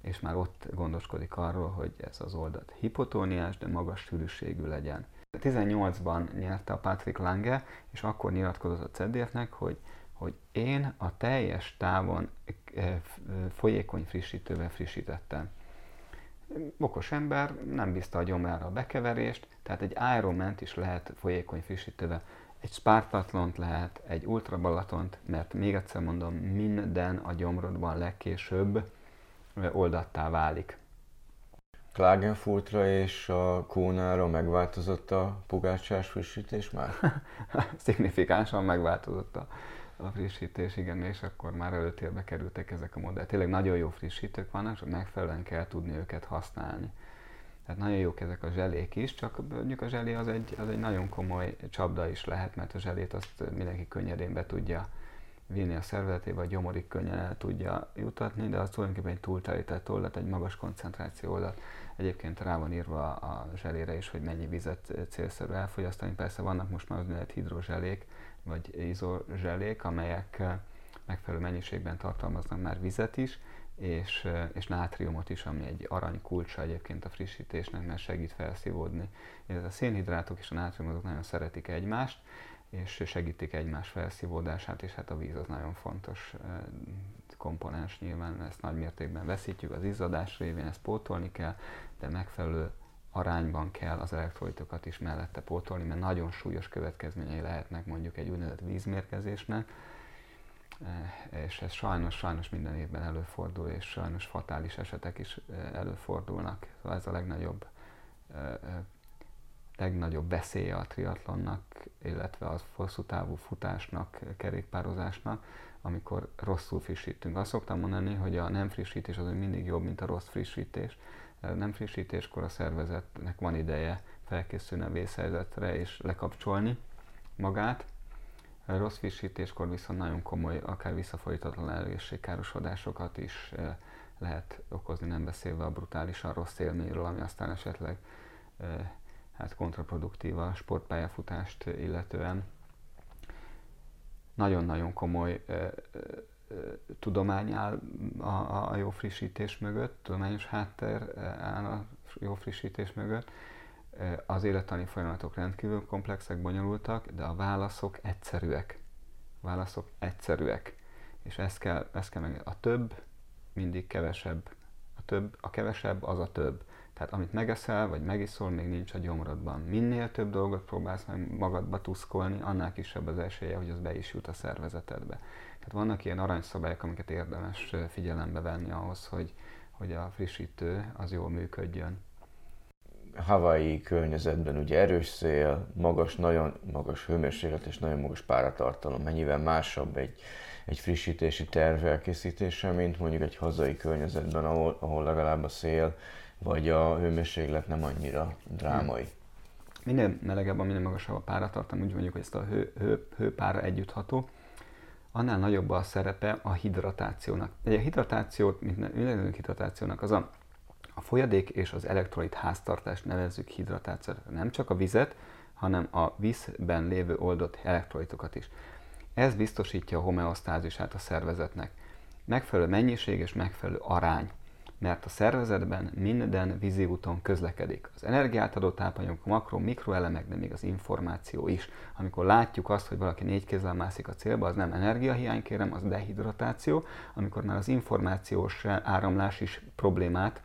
és már ott gondoskodik arról, hogy ez az oldat hipotóniás, de magas sűrűségű legyen. 18-ban nyerte a Patrick Lange, és akkor nyilatkozott a CEDF-nek, hogy, hogy én a teljes távon eh, folyékony frissítővel frissítettem. Okos ember nem bízta a gyomrára a bekeverést, tehát egy Ironman is lehet folyékony frissítővel. Egy Spartatlont lehet, egy ultrabalatont, mert még egyszer mondom, minden a gyomrodban legkésőbb oldattá válik. Klagenfurtra és a Kónára megváltozott a pogácsás frissítés már? Szignifikánsan megváltozott a, a frissítés, igen, és akkor már előtérbe kerültek ezek a modellek. Tényleg nagyon jó frissítők vannak, csak megfelelően kell tudni őket használni. Tehát nagyon jók ezek a zselék is, csak mondjuk a zselé az egy, az egy nagyon komoly csapda is lehet, mert a zselét azt mindenki könnyedén be tudja vinni a szervezetébe, a gyomorig könnyen el tudja jutatni, de az tulajdonképpen egy túltelített oldat, egy magas koncentráció oldat. Egyébként rá van írva a zselére is, hogy mennyi vizet célszerű elfogyasztani. Persze vannak most már úgynevezett hidrozselék, vagy izozselék, amelyek eh, megfelelő mennyiségben tartalmaznak már vizet is, és, eh, és nátriumot is, ami egy arany kulcsa egyébként a frissítésnek, mert segít felszívódni. Ez a szénhidrátok és a nátriumok nagyon szeretik egymást, és segítik egymás felszívódását, és hát a víz az nagyon fontos komponens nyilván, ezt nagy mértékben veszítjük az izzadás révén, ezt pótolni kell, de megfelelő arányban kell az elektrolitokat is mellette pótolni, mert nagyon súlyos következményei lehetnek mondjuk egy úgynevezett vízmérkezésnek, és ez sajnos, sajnos minden évben előfordul, és sajnos fatális esetek is előfordulnak. Szóval ez a legnagyobb, legnagyobb veszélye a triatlonnak, illetve az hosszú távú futásnak, kerékpározásnak, amikor rosszul frissítünk. Azt szoktam mondani, hogy a nem frissítés az mindig jobb, mint a rossz frissítés, nem frissítéskor a szervezetnek van ideje felkészülni a vészhelyzetre és lekapcsolni magát. A rossz frissítéskor viszont nagyon komoly, akár visszafolytatlan egészségkárosodásokat is eh, lehet okozni, nem beszélve a brutálisan rossz élményről, ami aztán esetleg eh, hát kontraproduktív a sportpályafutást illetően. Nagyon-nagyon komoly eh, tudomány áll a, a jó frissítés mögött, tudományos háttér áll a jó frissítés mögött. Az élettani folyamatok rendkívül komplexek, bonyolultak, de a válaszok egyszerűek. A válaszok egyszerűek. És ezt kell, ezt kell meg, a több mindig kevesebb. A, több, a kevesebb az a több. Tehát amit megeszel, vagy megiszol, még nincs a gyomrodban. Minél több dolgot próbálsz meg magadba tuszkolni, annál kisebb az esélye, hogy az be is jut a szervezetedbe. Tehát vannak ilyen aranyszabályok, amiket érdemes figyelembe venni ahhoz, hogy, hogy a frissítő az jól működjön. Havai környezetben ugye erős szél, magas, nagyon magas hőmérséklet és nagyon magas páratartalom. Mennyivel másabb egy, egy frissítési terv elkészítése, mint mondjuk egy hazai környezetben, ahol, ahol legalább a szél vagy a hőmérséklet nem annyira drámai. Minél melegebb, minél magasabb a páratartalom, úgy mondjuk, hogy ezt a hő, hő, hőpára együttható, annál nagyobb a szerepe a hidratációnak. Egy a hidratációt, mint nevezünk hidratációnak, az a, a folyadék és az elektrolit háztartást nevezzük hidratációnak. Nem csak a vizet, hanem a vízben lévő oldott elektrolitokat is. Ez biztosítja a homeosztázisát a szervezetnek. Megfelelő mennyiség és megfelelő arány mert a szervezetben minden vízi úton közlekedik. Az energiát adó tápanyagok, a makro, mikroelemek, de még az információ is. Amikor látjuk azt, hogy valaki négy kézzel mászik a célba, az nem energiahiány, kérem, az dehidratáció. Amikor már az információs áramlás is problémát,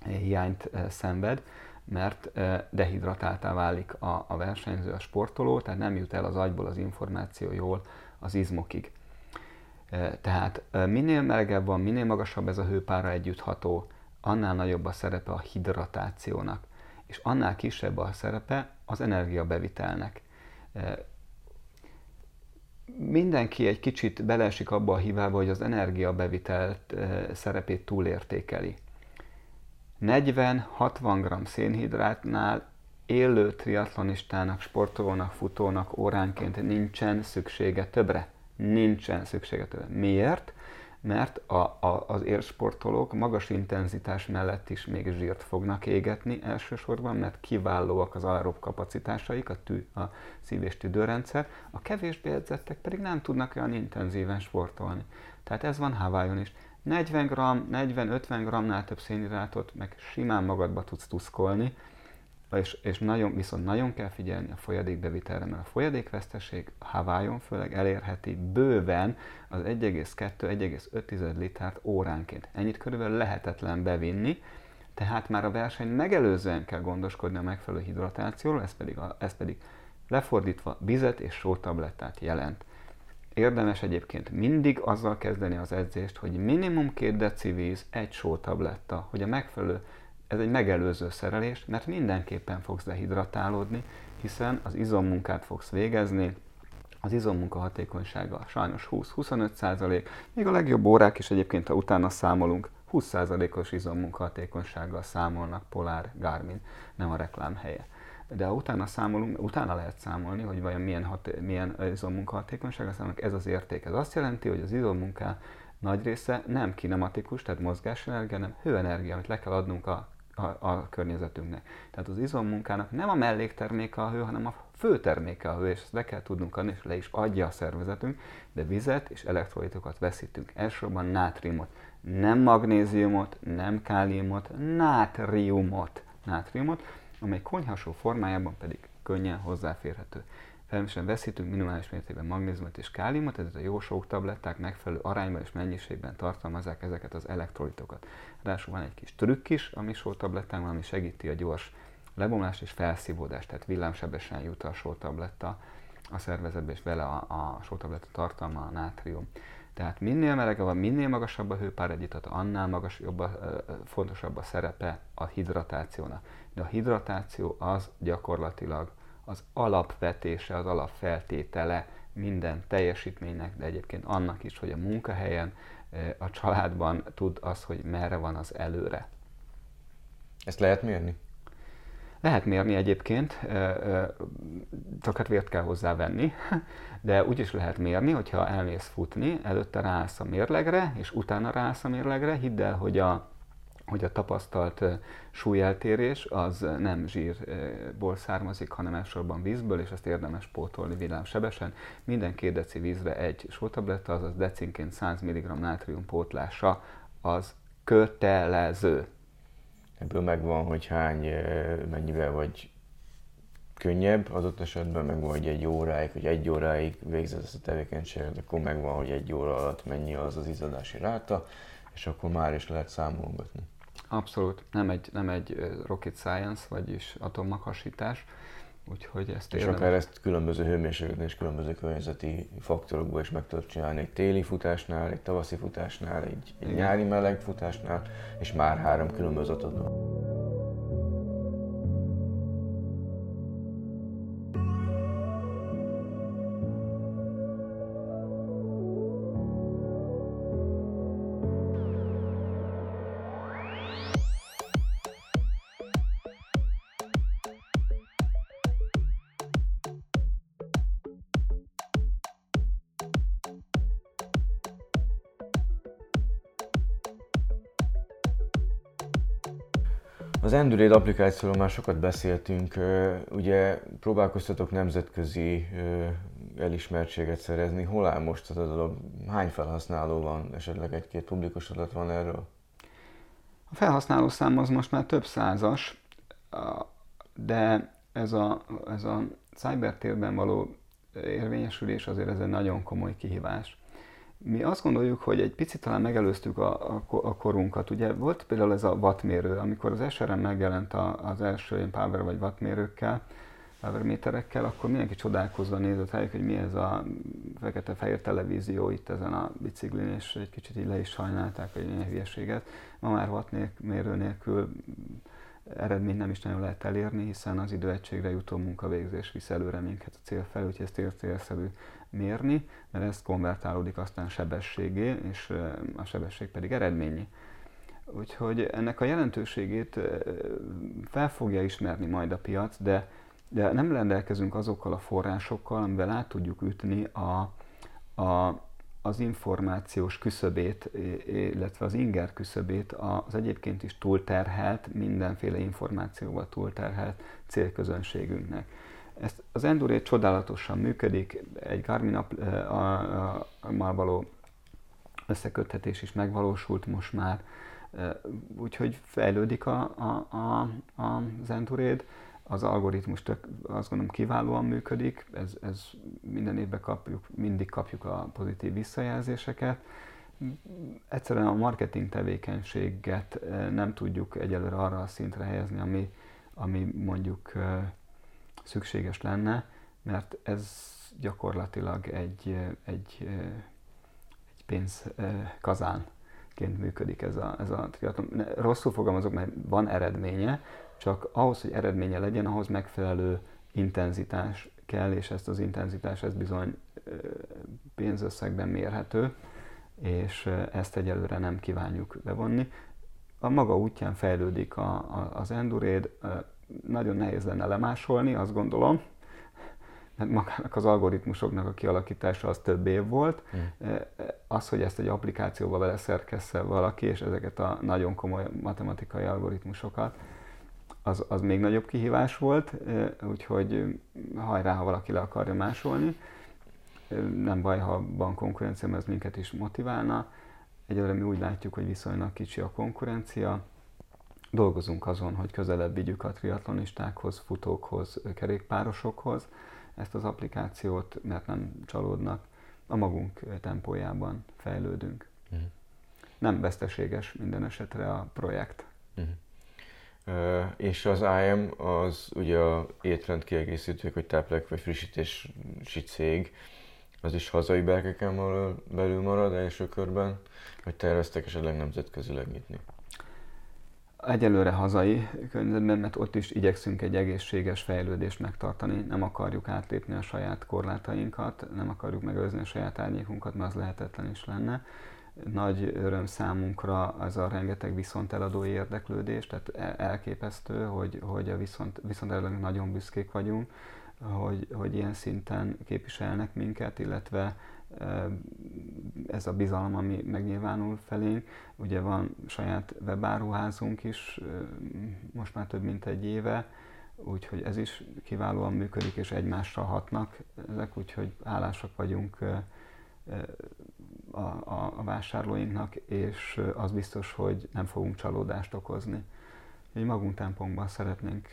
eh, hiányt eh, szenved, mert eh, dehidratáltá válik a, a versenyző, a sportoló, tehát nem jut el az agyból az információ jól az izmokig. Tehát minél melegebb van, minél magasabb ez a hőpára együttható, annál nagyobb a szerepe a hidratációnak, és annál kisebb a szerepe az energiabevitelnek. Mindenki egy kicsit beleesik abba a hibába, hogy az energiabevitelt szerepét túlértékeli. 40-60 g szénhidrátnál élő triatlonistának, sportolónak, futónak óránként nincsen szüksége többre nincsen szüksége tőle. Miért? Mert a, a, az élsportolók magas intenzitás mellett is még zsírt fognak égetni elsősorban, mert kiválóak az aerob kapacitásaik, a, tű, a szív- és tüdőrendszer, a kevésbé edzettek pedig nem tudnak olyan intenzíven sportolni. Tehát ez van Hawaiion is. 40 g, 40-50 g-nál több szénhidrátot meg simán magadba tudsz tuszkolni, és, és nagyon, viszont nagyon kell figyelni a folyadékbevitelre, mert a folyadékveszteség Hawaiion főleg elérheti bőven az 1,2-1,5 litert óránként. Ennyit körülbelül lehetetlen bevinni, tehát már a verseny megelőzően kell gondoskodni a megfelelő hidratációról, ez pedig, a, ez pedig lefordítva vizet és sótablettát jelent. Érdemes egyébként mindig azzal kezdeni az edzést, hogy minimum két deci víz, egy sótabletta, hogy a megfelelő ez egy megelőző szerelés, mert mindenképpen fogsz dehidratálódni, hiszen az izommunkát fogsz végezni, az izommunka hatékonysága sajnos 20-25 százalék, még a legjobb órák is egyébként, ha utána számolunk, 20 százalékos izommunka hatékonysággal számolnak Polar Garmin, nem a reklám helye. De ha utána számolunk, utána lehet számolni, hogy vajon milyen, hat, milyen izommunka hatékonysága számolnak, ez az érték. Ez azt jelenti, hogy az izommunká nagy része nem kinematikus, tehát mozgásenergia, hanem hőenergia, amit le kell adnunk a a, a környezetünknek. Tehát az izommunkának nem a mellékterméke a hő, hanem a fő terméke a hő, és ezt le kell tudnunk adni, és le is adja a szervezetünk, de vizet és elektrolitokat veszítünk. Elsősorban nátriumot. Nem magnéziumot, nem káliumot, nátriumot. Nátriumot, amely konyhasó formájában pedig könnyen hozzáférhető. Természetesen veszítünk minimális mértékben magnéziumot és káliumot, ezért a jó sok tabletták megfelelő arányban és mennyiségben tartalmazzák ezeket az elektrolitokat. Ráadásul van egy kis trükk is, ami sótablettán, ami segíti a gyors lebomlást és felszívódást, tehát villámsebesen jut a sótabletta a szervezetbe, és vele a, a sótabletta tartalma a nátrium. Tehát minél melegebb minél magasabb a hőpáregyítata, annál magas, jobb a, fontosabb a szerepe a hidratációnak. De a hidratáció az gyakorlatilag az alapvetése, az alapfeltétele minden teljesítménynek, de egyébként annak is, hogy a munkahelyen, a családban tud az, hogy merre van az előre. Ezt lehet mérni? Lehet mérni egyébként, csak hát vért kell hozzávenni, de úgy is lehet mérni, hogyha elmész futni, előtte ráállsz a mérlegre, és utána ráállsz a mérlegre, hidd el, hogy a, hogy a tapasztalt súlyeltérés az nem zsírból származik, hanem elsősorban vízből, és ezt érdemes pótolni villámsebesen. Minden két deci vízre egy sótabletta, azaz decinként 100 mg nátrium pótlása az kötelező. Ebből megvan, hogy hány, mennyivel vagy könnyebb, ott esetben megvan, hogy egy óráig, hogy egy óráig végzed ezt a tevékenységet, akkor megvan, hogy egy óra alatt mennyi az az izadási ráta, és akkor már is lehet számolgatni. Abszolút, nem egy, nem egy rocket science, vagyis atommaghassítás, úgyhogy ezt És akár ezt különböző hőmérsékletnél és különböző környezeti faktorokból is meg tudod csinálni, egy téli futásnál, egy tavaszi futásnál, egy, egy nyári meleg futásnál, és már három különböző adatban. Az Endurade applikációról már sokat beszéltünk, ugye próbálkoztatok nemzetközi elismertséget szerezni. Hol áll most a dolog? Hány felhasználó van? Esetleg egy-két publikus adat van erről? A felhasználó szám az most már több százas, de ez a, ez a cybertérben való érvényesülés azért ez egy nagyon komoly kihívás. Mi azt gondoljuk, hogy egy picit talán megelőztük a, a, a korunkat. Ugye volt például ez a wattmérő, amikor az SRM megjelent a, az első ilyen power vagy wattmérőkkel, powerméterekkel, akkor mindenki csodálkozva nézett rájuk, hogy mi ez a fekete-fehér televízió itt ezen a biciklin, és egy kicsit így le is sajnálták, hogy ilyen hülyeséget. Ma már wattmérő nélkül eredményt nem is nagyon lehet elérni, hiszen az időegységre jutó munkavégzés visz előre minket a cél felé, úgyhogy ezt célszerű mérni, mert ez konvertálódik aztán sebességé, és a sebesség pedig eredményi. Úgyhogy ennek a jelentőségét fel fogja ismerni majd a piac, de, de nem rendelkezünk azokkal a forrásokkal, amivel át tudjuk ütni a, a, az információs küszöbét, illetve az inger küszöbét az egyébként is túlterhelt, mindenféle információval túlterhelt célközönségünknek. Ezt, az Enduré csodálatosan működik, egy garmin mal való összeköttetés is megvalósult most már, úgyhogy fejlődik a, a, a, az Enduréd, az algoritmus tök, azt gondolom kiválóan működik, ez, ez minden évben kapjuk, mindig kapjuk a pozitív visszajelzéseket. Egyszerűen a marketing tevékenységet nem tudjuk egyelőre arra a szintre helyezni, ami, ami mondjuk szükséges lenne, mert ez gyakorlatilag egy, egy, egy pénzkazánként működik ez a, ez a triatlon. Rosszul fogalmazok, mert van eredménye, csak ahhoz, hogy eredménye legyen, ahhoz megfelelő intenzitás kell, és ezt az intenzitás ez bizony pénzösszegben mérhető, és ezt egyelőre nem kívánjuk bevonni. A maga útján fejlődik a, a, az Enduréd, nagyon nehéz lenne lemásolni, azt gondolom, mert magának az algoritmusoknak a kialakítása az több év volt. Mm. Az, hogy ezt egy applikációba beleszerkessze valaki, és ezeket a nagyon komoly matematikai algoritmusokat, az, az még nagyobb kihívás volt, úgyhogy hajrá, ha valaki le akarja másolni. Nem baj, ha van konkurencia, mert ez minket is motiválna. Egyelőre mi úgy látjuk, hogy viszonylag kicsi a konkurencia, dolgozunk azon, hogy közelebb vigyük a triatlonistákhoz, futókhoz, kerékpárosokhoz. ezt az applikációt, mert nem csalódnak, a magunk tempójában fejlődünk. Uh-huh. Nem veszteséges minden esetre a projekt. Uh-huh. Uh, és az IM az ugye a étrend kiegészítők, hogy táplálk vagy frissítési cég, az is hazai berkeken belül marad első körben, vagy terveztek esetleg nemzetközileg nyitni? Egyelőre hazai környezetben, mert ott is igyekszünk egy egészséges fejlődést megtartani. Nem akarjuk átlépni a saját korlátainkat, nem akarjuk megőrizni a saját árnyékunkat, mert az lehetetlen is lenne. Nagy öröm számunkra az a rengeteg viszont eladói érdeklődés, tehát e- elképesztő, hogy, hogy a viszont, viszont nagyon büszkék vagyunk, hogy, hogy ilyen szinten képviselnek minket, illetve ez a bizalom, ami megnyilvánul felénk. Ugye van saját webáruházunk is, most már több mint egy éve, úgyhogy ez is kiválóan működik, és egymással hatnak ezek, úgyhogy hálásak vagyunk a, a, a vásárlóinknak, és az biztos, hogy nem fogunk csalódást okozni. Egy magunk tempónkban szeretnénk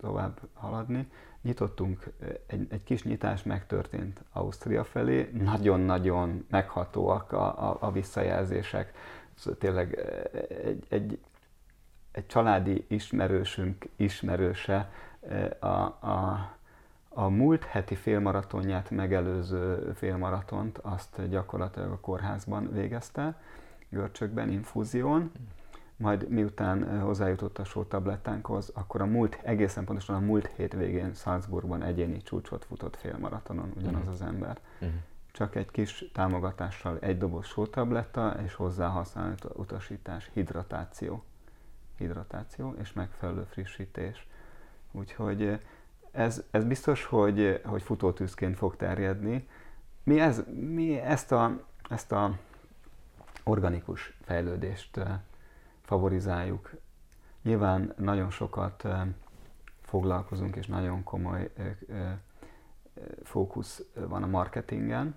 tovább haladni, nyitottunk, egy, egy kis nyitás megtörtént Ausztria felé, nagyon-nagyon meghatóak a, a, a visszajelzések. Szóval tényleg egy, egy, egy családi ismerősünk ismerőse a, a, a múlt heti félmaratonját megelőző félmaratont azt gyakorlatilag a kórházban végezte, görcsökben, infúzión majd miután hozzájutott a sótablettánkhoz, akkor a múlt, egészen pontosan a múlt hétvégén Salzburgban egyéni csúcsot futott félmaratonon ugyanaz uh-huh. az ember. Uh-huh. Csak egy kis támogatással egy doboz sótabletta és hozzá használt utasítás, hidratáció. Hidratáció és megfelelő frissítés. Úgyhogy ez, ez biztos, hogy, hogy futótűzként fog terjedni. Mi, ez, mi ezt, a, ezt a organikus fejlődést favorizáljuk. Nyilván nagyon sokat foglalkozunk, és nagyon komoly fókusz van a marketingen.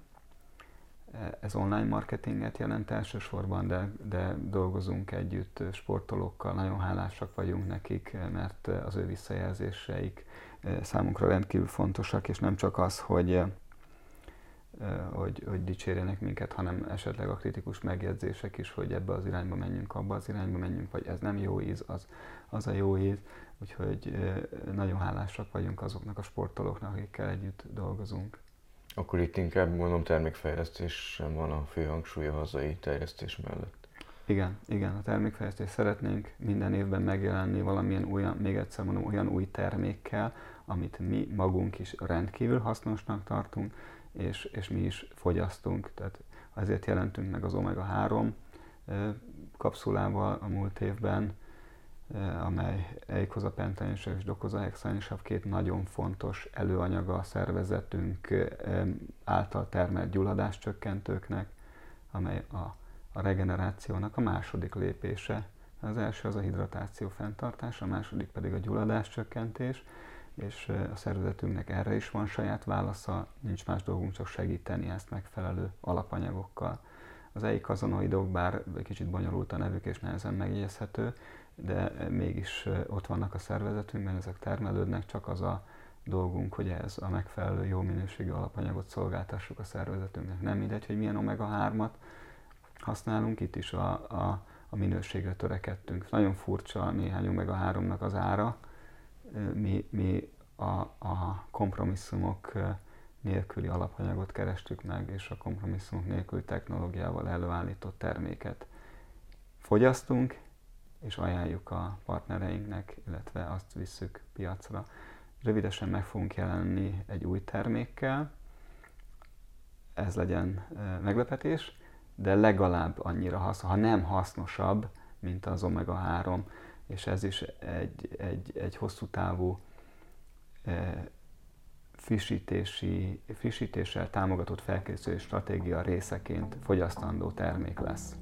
Ez online marketinget jelent elsősorban, de, de dolgozunk együtt sportolókkal, nagyon hálásak vagyunk nekik, mert az ő visszajelzéseik számunkra rendkívül fontosak, és nem csak az, hogy hogy, hogy dicsérjenek minket, hanem esetleg a kritikus megjegyzések is, hogy ebbe az irányba menjünk, abba az irányba menjünk, vagy ez nem jó íz, az, az a jó íz. Úgyhogy nagyon hálásak vagyunk azoknak a sportolóknak, akikkel együtt dolgozunk. Akkor itt inkább mondom termékfejlesztés sem van a fő hangsúly a hazai terjesztés mellett. Igen, igen, a termékfejlesztés szeretnénk minden évben megjelenni valamilyen olyan, még egyszer mondom, olyan új termékkel, amit mi magunk is rendkívül hasznosnak tartunk, és, és mi is fogyasztunk. Tehát ezért jelentünk meg az omega-3 kapszulával a múlt évben, amely eikozapentainsav és dokozahexainsav két nagyon fontos előanyaga a szervezetünk által termelt gyulladáscsökkentőknek, amely a, a regenerációnak a második lépése. Az első az a hidratáció fenntartása, a második pedig a gyulladáscsökkentés és a szervezetünknek erre is van saját válasza, nincs más dolgunk, csak segíteni ezt megfelelő alapanyagokkal. Az eikazonoidok, bár egy kicsit bonyolult a nevük és nehezen megjegyezhető, de mégis ott vannak a szervezetünkben, ezek termelődnek, csak az a dolgunk, hogy ez a megfelelő jó minőségű alapanyagot szolgáltassuk a szervezetünknek. Nem mindegy, hogy milyen omega-3-at használunk, itt is a, a, a minőségre törekedtünk. Nagyon furcsa néhány omega-3-nak az ára, mi, mi a, a kompromisszumok nélküli alapanyagot kerestük meg, és a kompromisszumok nélküli technológiával előállított terméket fogyasztunk, és ajánljuk a partnereinknek, illetve azt visszük piacra. Rövidesen meg fogunk jelenni egy új termékkel, ez legyen meglepetés, de legalább annyira hasznos, ha nem hasznosabb, mint az omega-3 és ez is egy, egy, egy hosszú távú e, frissítési, frissítéssel támogatott felkészülés stratégia részeként fogyasztandó termék lesz.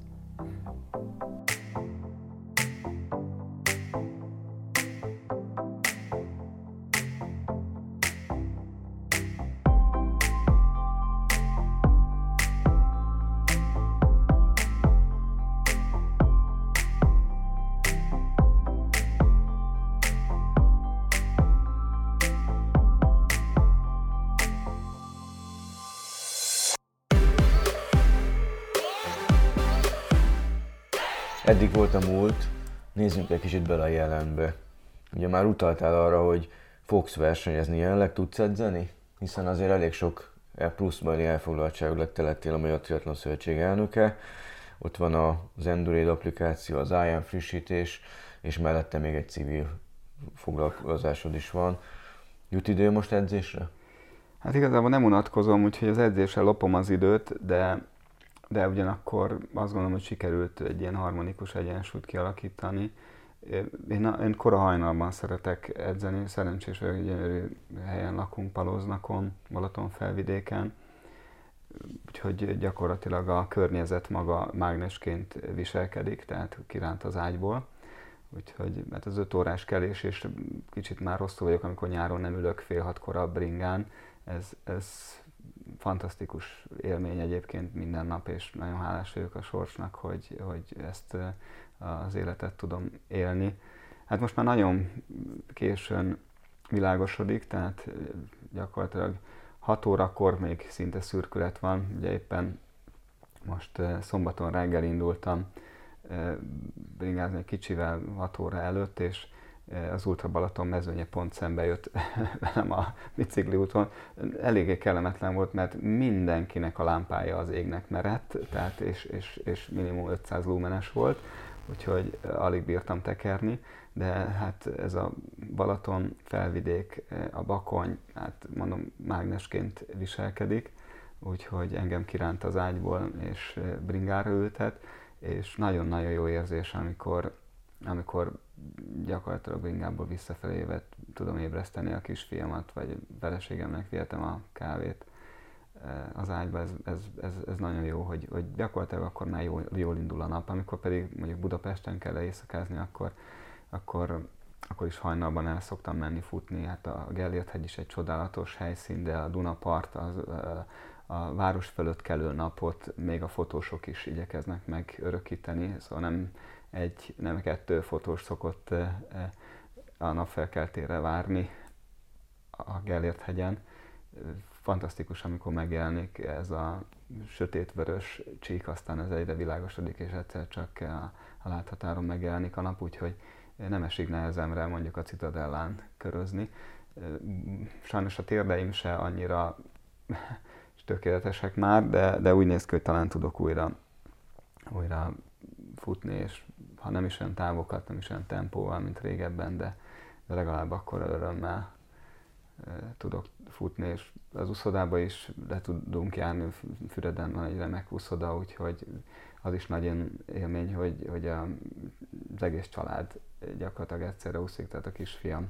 Eddig volt a múlt, nézzünk egy kicsit bele a jelenbe. Ugye már utaltál arra, hogy fogsz versenyezni jelenleg, tudsz edzeni? Hiszen azért elég sok pluszbeli elfoglaltságú lett lettél a Magyar Triathlon Szövetség elnöke. Ott van az Endurade applikáció, az IAM frissítés, és mellette még egy civil foglalkozásod is van. Jut idő most edzésre? Hát igazából nem unatkozom, úgyhogy az edzésre lopom az időt, de, de ugyanakkor azt gondolom, hogy sikerült egy ilyen harmonikus egyensúlyt kialakítani. Én, én kora hajnalban szeretek edzeni, szerencsés vagyok, gyönyörű helyen lakunk, Palóznakon, Balaton felvidéken, úgyhogy gyakorlatilag a környezet maga mágnesként viselkedik, tehát kiránt az ágyból. Úgyhogy, mert az öt órás kelés, és kicsit már rosszul vagyok, amikor nyáron nem ülök fél hatkor a bringán, ez, ez fantasztikus élmény egyébként minden nap, és nagyon hálás vagyok a sorsnak, hogy, hogy ezt az életet tudom élni. Hát most már nagyon későn világosodik, tehát gyakorlatilag 6 órakor még szinte szürkület van. Ugye éppen most szombaton reggel indultam bringázni egy kicsivel 6 óra előtt, és az Ultra Balaton mezőnye pont szembe jött velem a bicikli úton. Eléggé kellemetlen volt, mert mindenkinek a lámpája az égnek merett, tehát és, és, és minimum 500 lumenes volt, úgyhogy alig bírtam tekerni, de hát ez a Balaton felvidék, a Bakony, hát mondom, mágnesként viselkedik, úgyhogy engem kiránt az ágyból, és bringára ültet, és nagyon-nagyon jó érzés, amikor, amikor gyakorlatilag ingából visszafelé vett, tudom ébreszteni a kisfiamat, vagy feleségemnek vihetem a kávét az ágyba, ez, ez, ez, ez nagyon jó, hogy, hogy gyakorlatilag akkor már jól, jól indul a nap, amikor pedig mondjuk Budapesten kell éjszakázni, akkor, akkor, akkor is hajnalban el szoktam menni futni. Hát a Gellért hegy is egy csodálatos helyszín, de a Dunapart, az, a város fölött kelő napot még a fotósok is igyekeznek megörökíteni, szóval nem egy, nem kettő fotós szokott a napfelkeltére várni a Gellért hegyen. Fantasztikus, amikor megjelenik ez a sötétvörös csík, aztán ez egyre világosodik, és egyszer csak a, a láthatáron megjelenik a nap, úgyhogy nem esik nehezemre mondjuk a Citadellán körözni. Sajnos a térdeim se annyira tökéletesek már, de, de úgy néz ki, hogy talán tudok újra, újra futni, és ha nem is olyan távokat, nem is olyan tempóval, mint régebben, de, de legalább akkor örömmel tudok futni, és az úszodába is le tudunk járni, Füreden van egy remek úszoda, úgyhogy az is nagyon élmény, hogy, hogy a, az egész család gyakorlatilag egyszerre úszik, tehát a kisfiam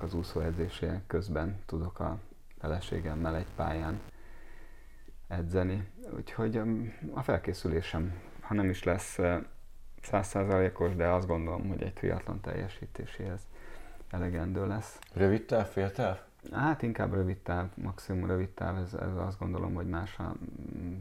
az úszóedzése közben tudok a feleségemmel egy pályán edzeni. Úgyhogy a felkészülésem, ha nem is lesz százszázalékos, de azt gondolom, hogy egy triatlon teljesítéséhez elegendő lesz. Rövid táv, fél táv? Hát inkább rövid táv, maximum rövid táv, ez, ez azt gondolom, hogy más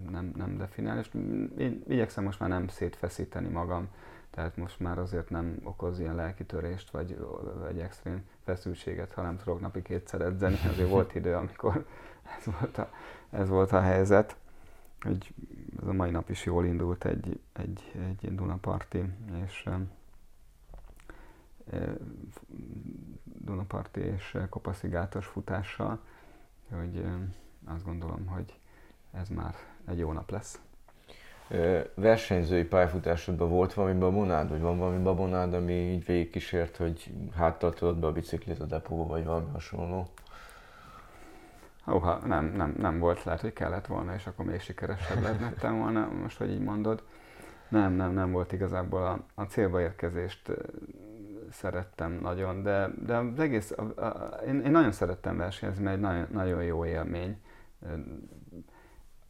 nem, nem definiál, és én igyekszem most már nem szétfeszíteni magam, tehát most már azért nem okoz ilyen lelkitörést, vagy, vagy extrém feszültséget, ha nem tudok napi kétszer edzeni. Azért volt idő, amikor ez volt a, ez volt a helyzet. Hogy ez a mai nap is jól indult egy, egy, egy Dunaparti, és e, Dunaparti és Kopaszigátos futással, hogy e, azt gondolom, hogy ez már egy jó nap lesz versenyzői pályafutásodban volt valami babonád, vagy van valami babonád, ami így végigkísért, hogy háttal tudod be a biciklit a depóba, vagy valami hasonló? Oha, nem, nem, nem volt, lehet, hogy kellett volna, és akkor még sikeresebb lettem volna, most, hogy így mondod. Nem, nem, nem volt igazából a, a célba érkezést szerettem nagyon, de, de az egész, a, a, én, én nagyon szerettem versenyezni, mert egy nagyon, nagyon jó élmény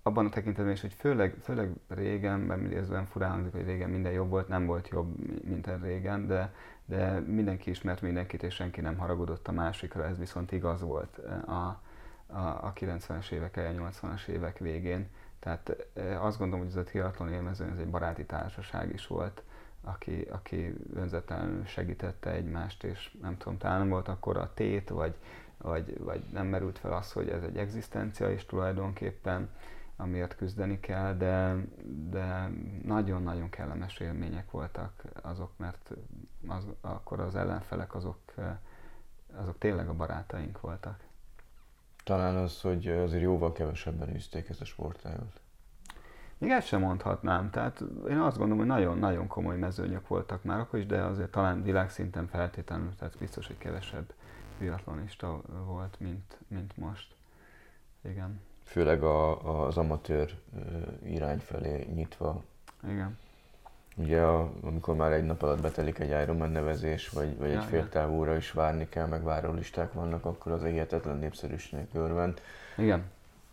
abban a tekintetben is, hogy főleg, főleg régen, mert ez olyan furán hangzik, hogy régen minden jobb volt, nem volt jobb, mint régen, de, de mindenki ismert mindenkit, és senki nem haragudott a másikra, ez viszont igaz volt a, a, a 90-es évek elején, 80-as évek végén. Tehát azt gondolom, hogy ez a triatlon élmezőn ez egy baráti társaság is volt, aki, aki önzetlenül segítette egymást, és nem tudom, talán nem volt akkor a tét, vagy, vagy, vagy nem merült fel az, hogy ez egy egzisztencia is tulajdonképpen, amiért küzdeni kell, de, de nagyon-nagyon kellemes élmények voltak azok, mert az, akkor az ellenfelek azok, azok tényleg a barátaink voltak. Talán az, hogy azért jóval kevesebben űzték ezt a sportágot. Még ezt sem mondhatnám. Tehát én azt gondolom, hogy nagyon-nagyon komoly mezőnyök voltak már akkor is, de azért talán világszinten feltétlenül, tehát biztos, hogy kevesebb biatlonista volt, mint, mint most. Igen. Főleg a, az amatőr irány felé nyitva. Igen. Ugye a, amikor már egy nap alatt betelik egy Ironman nevezés, vagy, vagy ja, egy féltávúra is várni kell, meg várólisták vannak, akkor az hihetetlen népszerűségnek örvend. Igen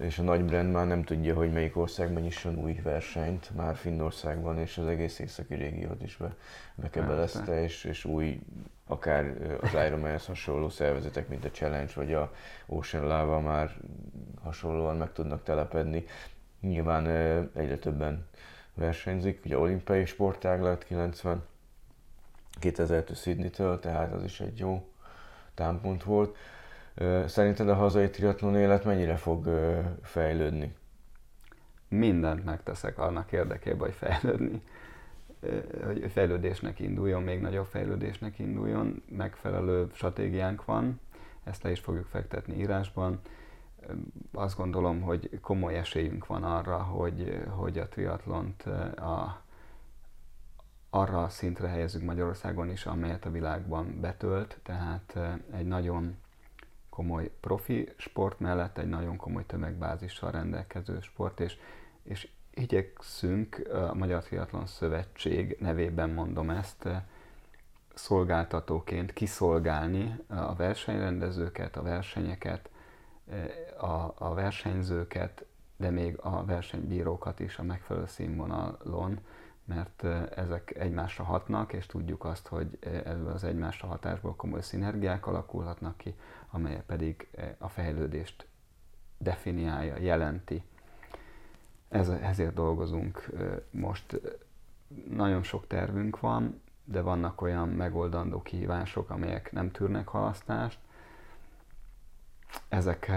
és a nagy brand már nem tudja, hogy melyik országban nyisson új versenyt, már Finnországban, és az egész északi régiót is be, bekebelezte, és, és új, akár az Ironmanhez hasonló szervezetek, mint a Challenge vagy a Ocean Lava már hasonlóan meg tudnak telepedni. Nyilván egyre többen versenyzik, ugye olimpiai sportág lett 90 2000-től Sydney-től, tehát az is egy jó támpont volt. Szerinted a hazai triatlon élet mennyire fog fejlődni? Mindent megteszek annak érdekében, hogy fejlődni hogy fejlődésnek induljon, még nagyobb fejlődésnek induljon. Megfelelő stratégiánk van, ezt le is fogjuk fektetni írásban. Azt gondolom, hogy komoly esélyünk van arra, hogy, hogy a triatlont a, arra a szintre helyezzük Magyarországon is, amelyet a világban betölt, tehát egy nagyon komoly profi sport mellett egy nagyon komoly tömegbázissal rendelkező sport, és, és igyekszünk, a Magyar Triathlon Szövetség nevében mondom ezt, szolgáltatóként kiszolgálni a versenyrendezőket, a versenyeket, a, a versenyzőket, de még a versenybírókat is a megfelelő színvonalon, mert ezek egymásra hatnak, és tudjuk azt, hogy ebből az egymásra hatásból komoly szinergiák alakulhatnak ki, amely pedig a fejlődést definiálja, jelenti. Ez, ezért dolgozunk most. Nagyon sok tervünk van, de vannak olyan megoldandó kihívások, amelyek nem tűrnek halasztást, ezek,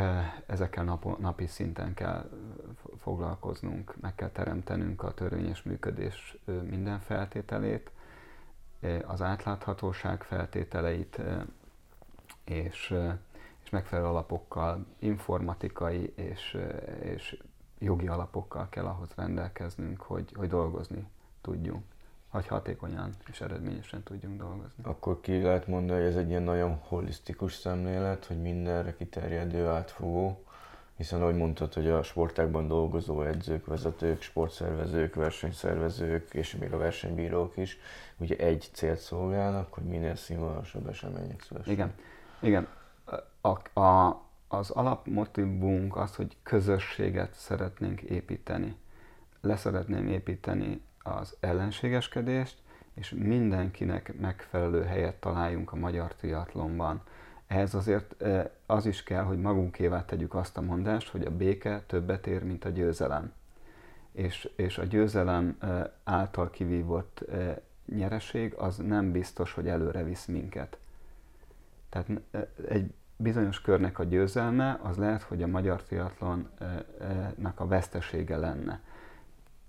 ezekkel nap, napi szinten kell foglalkoznunk, meg kell teremtenünk a törvényes működés minden feltételét, az átláthatóság feltételeit, és, és megfelelő alapokkal, informatikai és, és jogi alapokkal kell ahhoz rendelkeznünk, hogy, hogy dolgozni tudjunk hogy hatékonyan és eredményesen tudjunk dolgozni. Akkor ki lehet mondani, hogy ez egy ilyen nagyon holisztikus szemlélet, hogy mindenre kiterjedő, átfogó, hiszen ahogy mondtad, hogy a sportákban dolgozó edzők, vezetők, sportszervezők, versenyszervezők és még a versenybírók is ugye egy célt szolgálnak, hogy minél színvonalasabb események szülessenek. Igen, igen. A, a, az alapmotívunk az, hogy közösséget szeretnénk építeni. Leszeretném építeni az ellenségeskedést, és mindenkinek megfelelő helyet találjunk a magyar triatlonban. Ehhez azért az is kell, hogy magunkévá tegyük azt a mondást, hogy a béke többet ér, mint a győzelem. És, és a győzelem által kivívott nyereség az nem biztos, hogy előre visz minket. Tehát egy bizonyos körnek a győzelme az lehet, hogy a magyar triatlonnak a vesztesége lenne.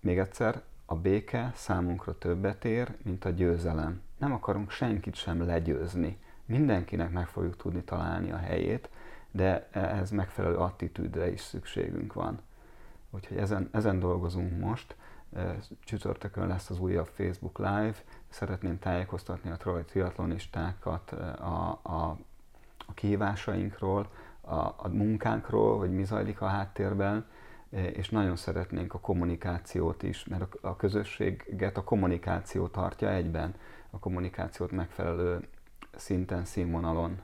Még egyszer, a béke számunkra többet ér, mint a győzelem. Nem akarunk senkit sem legyőzni. Mindenkinek meg fogjuk tudni találni a helyét, de ehhez megfelelő attitűdre is szükségünk van. Úgyhogy ezen, ezen dolgozunk most. Csütörtökön lesz az újabb Facebook Live. Szeretném tájékoztatni a triatlonistákat a, a, a kihívásainkról, a, a munkánkról, hogy mi zajlik a háttérben, és nagyon szeretnénk a kommunikációt is, mert a közösséget a kommunikáció tartja egyben, a kommunikációt megfelelő szinten, színvonalon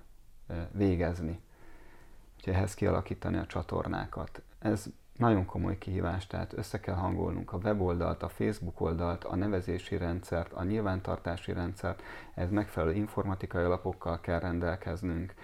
végezni. Úgyhogy ehhez kialakítani a csatornákat. Ez nagyon komoly kihívás, tehát össze kell hangolnunk a weboldalt, a Facebook oldalt, a nevezési rendszert, a nyilvántartási rendszert, ez megfelelő informatikai alapokkal kell rendelkeznünk,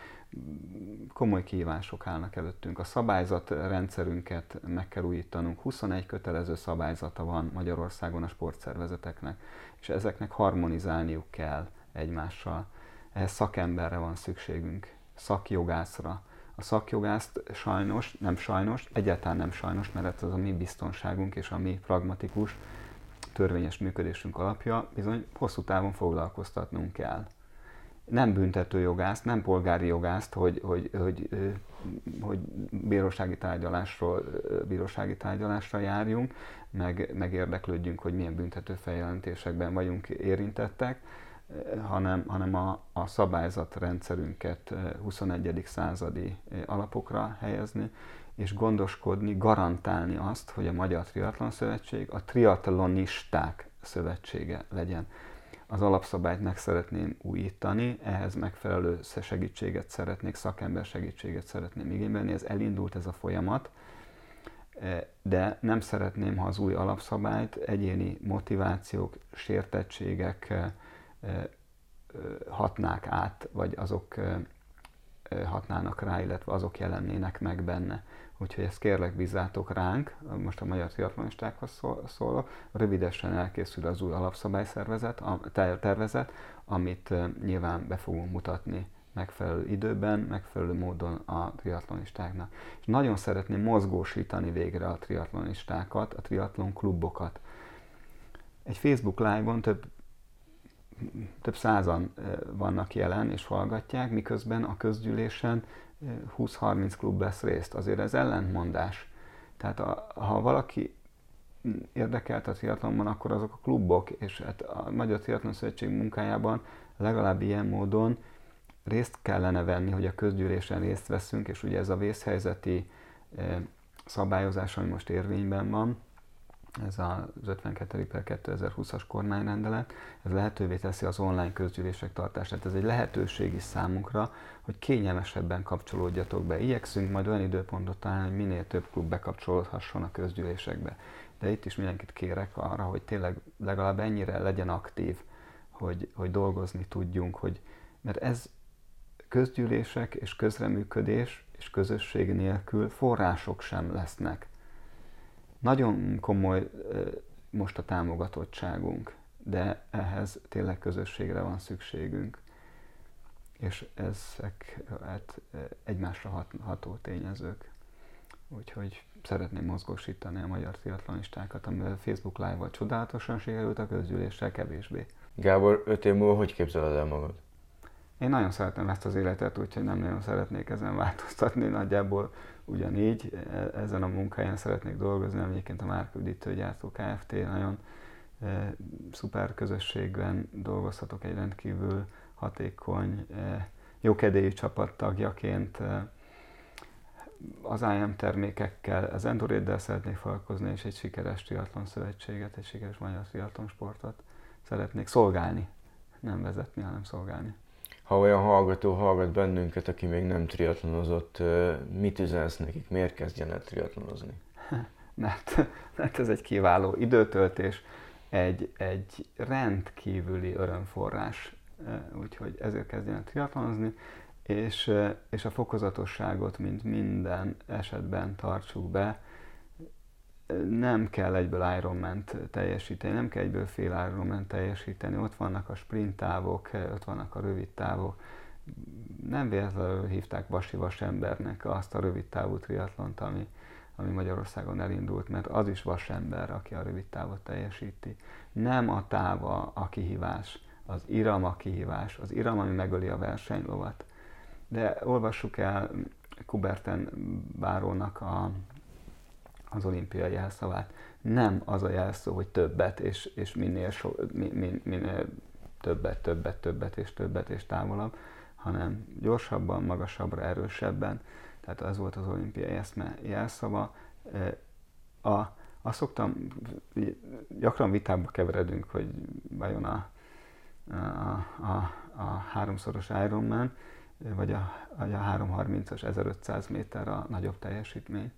komoly kihívások állnak előttünk. A szabályzatrendszerünket meg kell újítanunk. 21 kötelező szabályzata van Magyarországon a sportszervezeteknek, és ezeknek harmonizálniuk kell egymással. Ehhez szakemberre van szükségünk, szakjogászra, A szakjogászt sajnos, nem sajnos, egyáltalán nem sajnos, mert ez az a mi biztonságunk és a mi pragmatikus, törvényes működésünk alapja, bizony hosszú távon foglalkoztatnunk kell. Nem büntető jogást, nem polgári jogást, hogy, hogy, hogy, hogy bírósági tárgyalásról, bírósági tárgyalásra járjunk, meg, meg érdeklődjünk, hogy milyen büntető feljelentésekben vagyunk érintettek, hanem, hanem a, a szabályzatrendszerünket 21. századi alapokra helyezni, és gondoskodni, garantálni azt, hogy a Magyar Triatlon Szövetség a triatlonisták szövetsége legyen. Az alapszabályt meg szeretném újítani, ehhez megfelelő segítséget szeretnék, szakember segítséget szeretném igénybe ez elindult ez a folyamat, de nem szeretném, ha az új alapszabályt egyéni motivációk, sértettségek hatnák át, vagy azok hatnának rá, illetve azok jelennének meg benne. Úgyhogy ezt kérlek bízzátok ránk, most a magyar triatlonistákhoz szólok, rövidesen elkészül az új alapszabályszervezet, a tervezet, amit nyilván be fogunk mutatni megfelelő időben, megfelelő módon a triatlonistáknak. És nagyon szeretném mozgósítani végre a triatlonistákat, a triatlon klubokat. Egy Facebook live-on több több százan vannak jelen és hallgatják, miközben a közgyűlésen 20-30 klub vesz részt. Azért ez ellentmondás. Tehát a, ha valaki érdekelt a triatlonban, akkor azok a klubok, és hát a Magyar Triatlon Szövetség munkájában legalább ilyen módon részt kellene venni, hogy a közgyűlésen részt veszünk, és ugye ez a vészhelyzeti szabályozás, ami most érvényben van, ez az 52. per 2020-as kormányrendelet, ez lehetővé teszi az online közgyűlések tartását. Ez egy lehetőség is számunkra, hogy kényelmesebben kapcsolódjatok be. Igyekszünk majd olyan időpontot találni, hogy minél több klub bekapcsolódhasson a közgyűlésekbe. De itt is mindenkit kérek arra, hogy tényleg legalább ennyire legyen aktív, hogy, hogy dolgozni tudjunk, hogy, mert ez közgyűlések és közreműködés és közösség nélkül források sem lesznek nagyon komoly most a támogatottságunk, de ehhez tényleg közösségre van szükségünk. És ezek hát, egymásra hat, ható tényezők. Úgyhogy szeretném mozgósítani a magyar triatlonistákat, amivel Facebook Live-val csodálatosan sikerült, a közgyűléssel kevésbé. Gábor, öt év múlva hogy képzeled el magad? Én nagyon szeretem ezt az életet, úgyhogy nem nagyon szeretnék ezen változtatni. Nagyjából ugyanígy e, ezen a munkáján szeretnék dolgozni, ami egyébként a Márkődítő Gyártó Kft. nagyon e, szuper közösségben dolgozhatok egy rendkívül hatékony, e, jókedélyű csapattagjaként. E, az IM termékekkel, az Endoréddel szeretnék foglalkozni, és egy sikeres triatlon szövetséget, egy sikeres magyar triatlon sportot szeretnék szolgálni. Nem vezetni, hanem szolgálni ha olyan hallgató hallgat bennünket, aki még nem triatlonozott, mit üzensz nekik? Miért kezdjen el triatlonozni? Mert, mert ez egy kiváló időtöltés, egy, egy rendkívüli örömforrás, úgyhogy ezért kezdjen el triatlonozni, és, és a fokozatosságot, mint minden esetben tartsuk be, nem kell egyből ironman teljesíteni, nem kell egyből fél ironman teljesíteni, ott vannak a sprint távok, ott vannak a rövid távok. Nem véletlenül hívták Vasi Vasembernek azt a rövid távú triatlont, ami, ami Magyarországon elindult, mert az is vasember, aki a rövid távot teljesíti. Nem a táva a kihívás, az iram a kihívás, az iram, ami megöli a versenylovat. De olvassuk el Kuberten bárónak a az olimpiai jelszavát. Nem az a jelszó, hogy többet, és, és minél, so, min, minél többet, többet, többet, és többet, és távolabb, hanem gyorsabban, magasabbra, erősebben. Tehát ez volt az olimpiai eszme jelszava. A, azt szoktam, gyakran vitába keveredünk, hogy vajon a, a, a, a háromszoros Ironman, vagy a, vagy a 330-as 1500 méter a nagyobb teljesítmény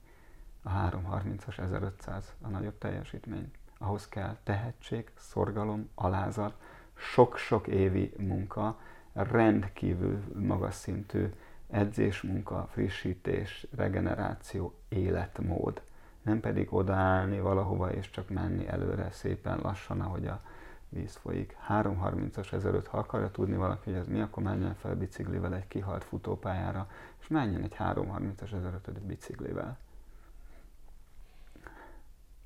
a 330-as 1500 a nagyobb teljesítmény. Ahhoz kell tehetség, szorgalom, alázat, sok-sok évi munka, rendkívül magas szintű edzésmunka, frissítés, regeneráció, életmód. Nem pedig odaállni valahova és csak menni előre szépen lassan, ahogy a víz folyik. 3.30-as 1005, ha akarja tudni valaki, hogy ez mi, akkor menjen fel biciklivel egy kihalt futópályára, és menjen egy 3.30-as 1005 biciklivel.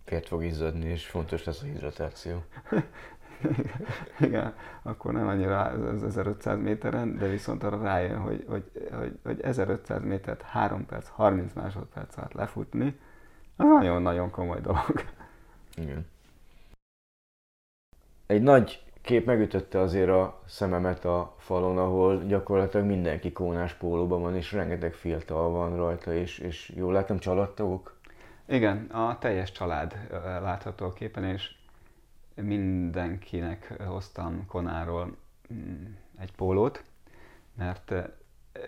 Fért fog izzadni, és fontos lesz a hidratáció. Igen, akkor nem annyira az 1500 méteren, de viszont arra rájön, hogy, hogy, hogy, hogy 1500 métert 3 perc, 30 másodperc alatt lefutni, az nagyon-nagyon komoly dolog. Igen. Egy nagy kép megütötte azért a szememet a falon, ahol gyakorlatilag mindenki kónás pólóban van, és rengeteg fiatal van rajta, és, és jól látom családtagok? Igen, a teljes család látható a képen, és mindenkinek hoztam Konáról mm, egy pólót, mert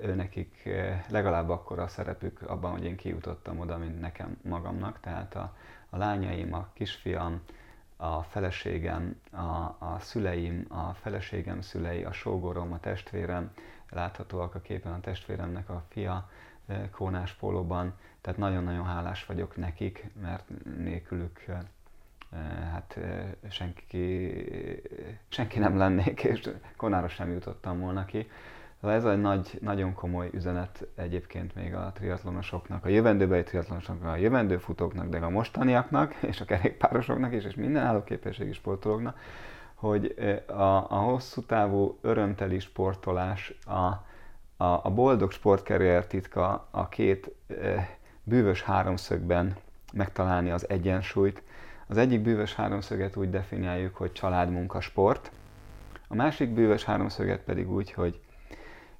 ő nekik legalább akkor a szerepük abban, hogy én kijutottam oda, mint nekem magamnak, tehát a, a lányaim, a kisfiam, a feleségem, a, a szüleim, a feleségem szülei, a sógorom, a testvérem, láthatóak a képen a testvéremnek a fia kónás pólóban, tehát nagyon-nagyon hálás vagyok nekik, mert nélkülük hát senki, senki nem lennék, és konára sem jutottam volna ki. Ez egy nagy, nagyon komoly üzenet egyébként még a triatlonosoknak, a jövendőbeli triatlonosoknak, a jövendő futóknak, de a mostaniaknak, és a kerékpárosoknak is, és minden állóképességi sportolóknak, hogy a, a hosszú távú örömteli sportolás, a, a, a boldog sportkarrier titka a két e, bűvös háromszögben megtalálni az egyensúlyt. Az egyik bűvös háromszöget úgy definiáljuk, hogy család, munka, sport, a másik bűvös háromszöget pedig úgy, hogy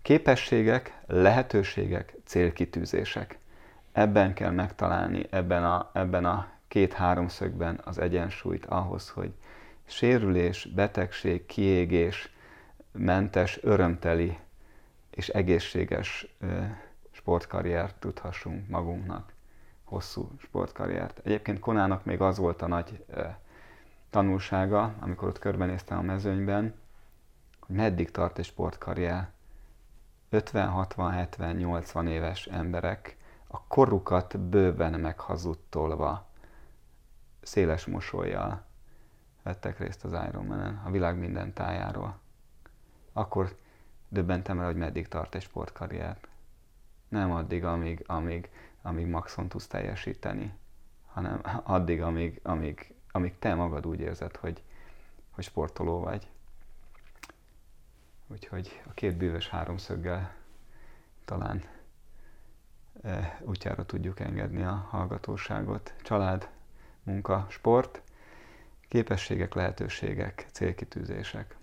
Képességek, lehetőségek, célkitűzések. Ebben kell megtalálni, ebben a, ebben a két háromszögben az egyensúlyt ahhoz, hogy sérülés, betegség, kiégés, mentes, örömteli és egészséges sportkarriert tudhassunk magunknak, hosszú sportkarriert. Egyébként Konának még az volt a nagy tanulsága, amikor ott körbenéztem a mezőnyben, hogy meddig tart egy sportkarrier. 50, 60, 70, 80 éves emberek a korukat bőven meghazudtolva, széles mosolyjal vettek részt az Ironman-en, a világ minden tájáról. Akkor döbbentem el, hogy meddig tart egy sportkarrier. Nem addig, amíg, amíg, amíg maxon tudsz teljesíteni, hanem addig, amíg, amíg, amíg te magad úgy érzed, hogy, hogy sportoló vagy. Úgyhogy a két bűvös háromszöggel talán e, útjára tudjuk engedni a hallgatóságot. Család, munka, sport, képességek, lehetőségek, célkitűzések.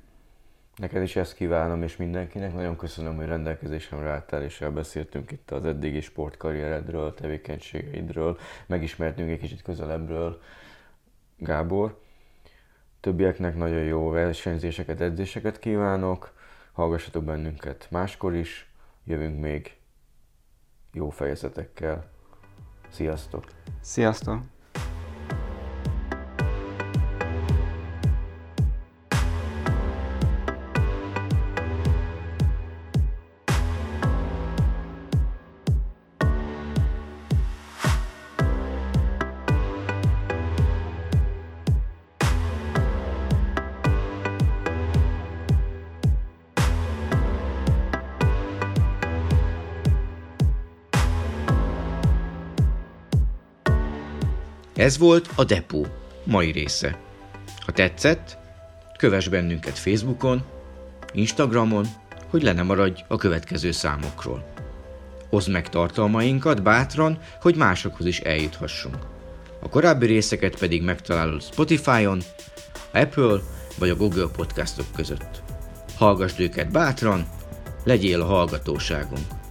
Neked is ezt kívánom, és mindenkinek. Nagyon köszönöm, hogy rendelkezésemre álltál, és elbeszéltünk itt az eddigi sportkarrieredről, tevékenységeidről, megismertünk egy kicsit közelebbről Gábor. Többieknek nagyon jó versenyzéseket, edzéseket kívánok hallgassatok bennünket máskor is, jövünk még jó fejezetekkel. Sziasztok! Sziasztok! Ez volt a Depó mai része. Ha tetszett, kövess bennünket Facebookon, Instagramon, hogy le ne maradj a következő számokról. Oszd meg tartalmainkat bátran, hogy másokhoz is eljuthassunk. A korábbi részeket pedig megtalálod Spotify-on, Apple vagy a Google podcastok között. Hallgassd őket bátran, legyél a hallgatóságunk.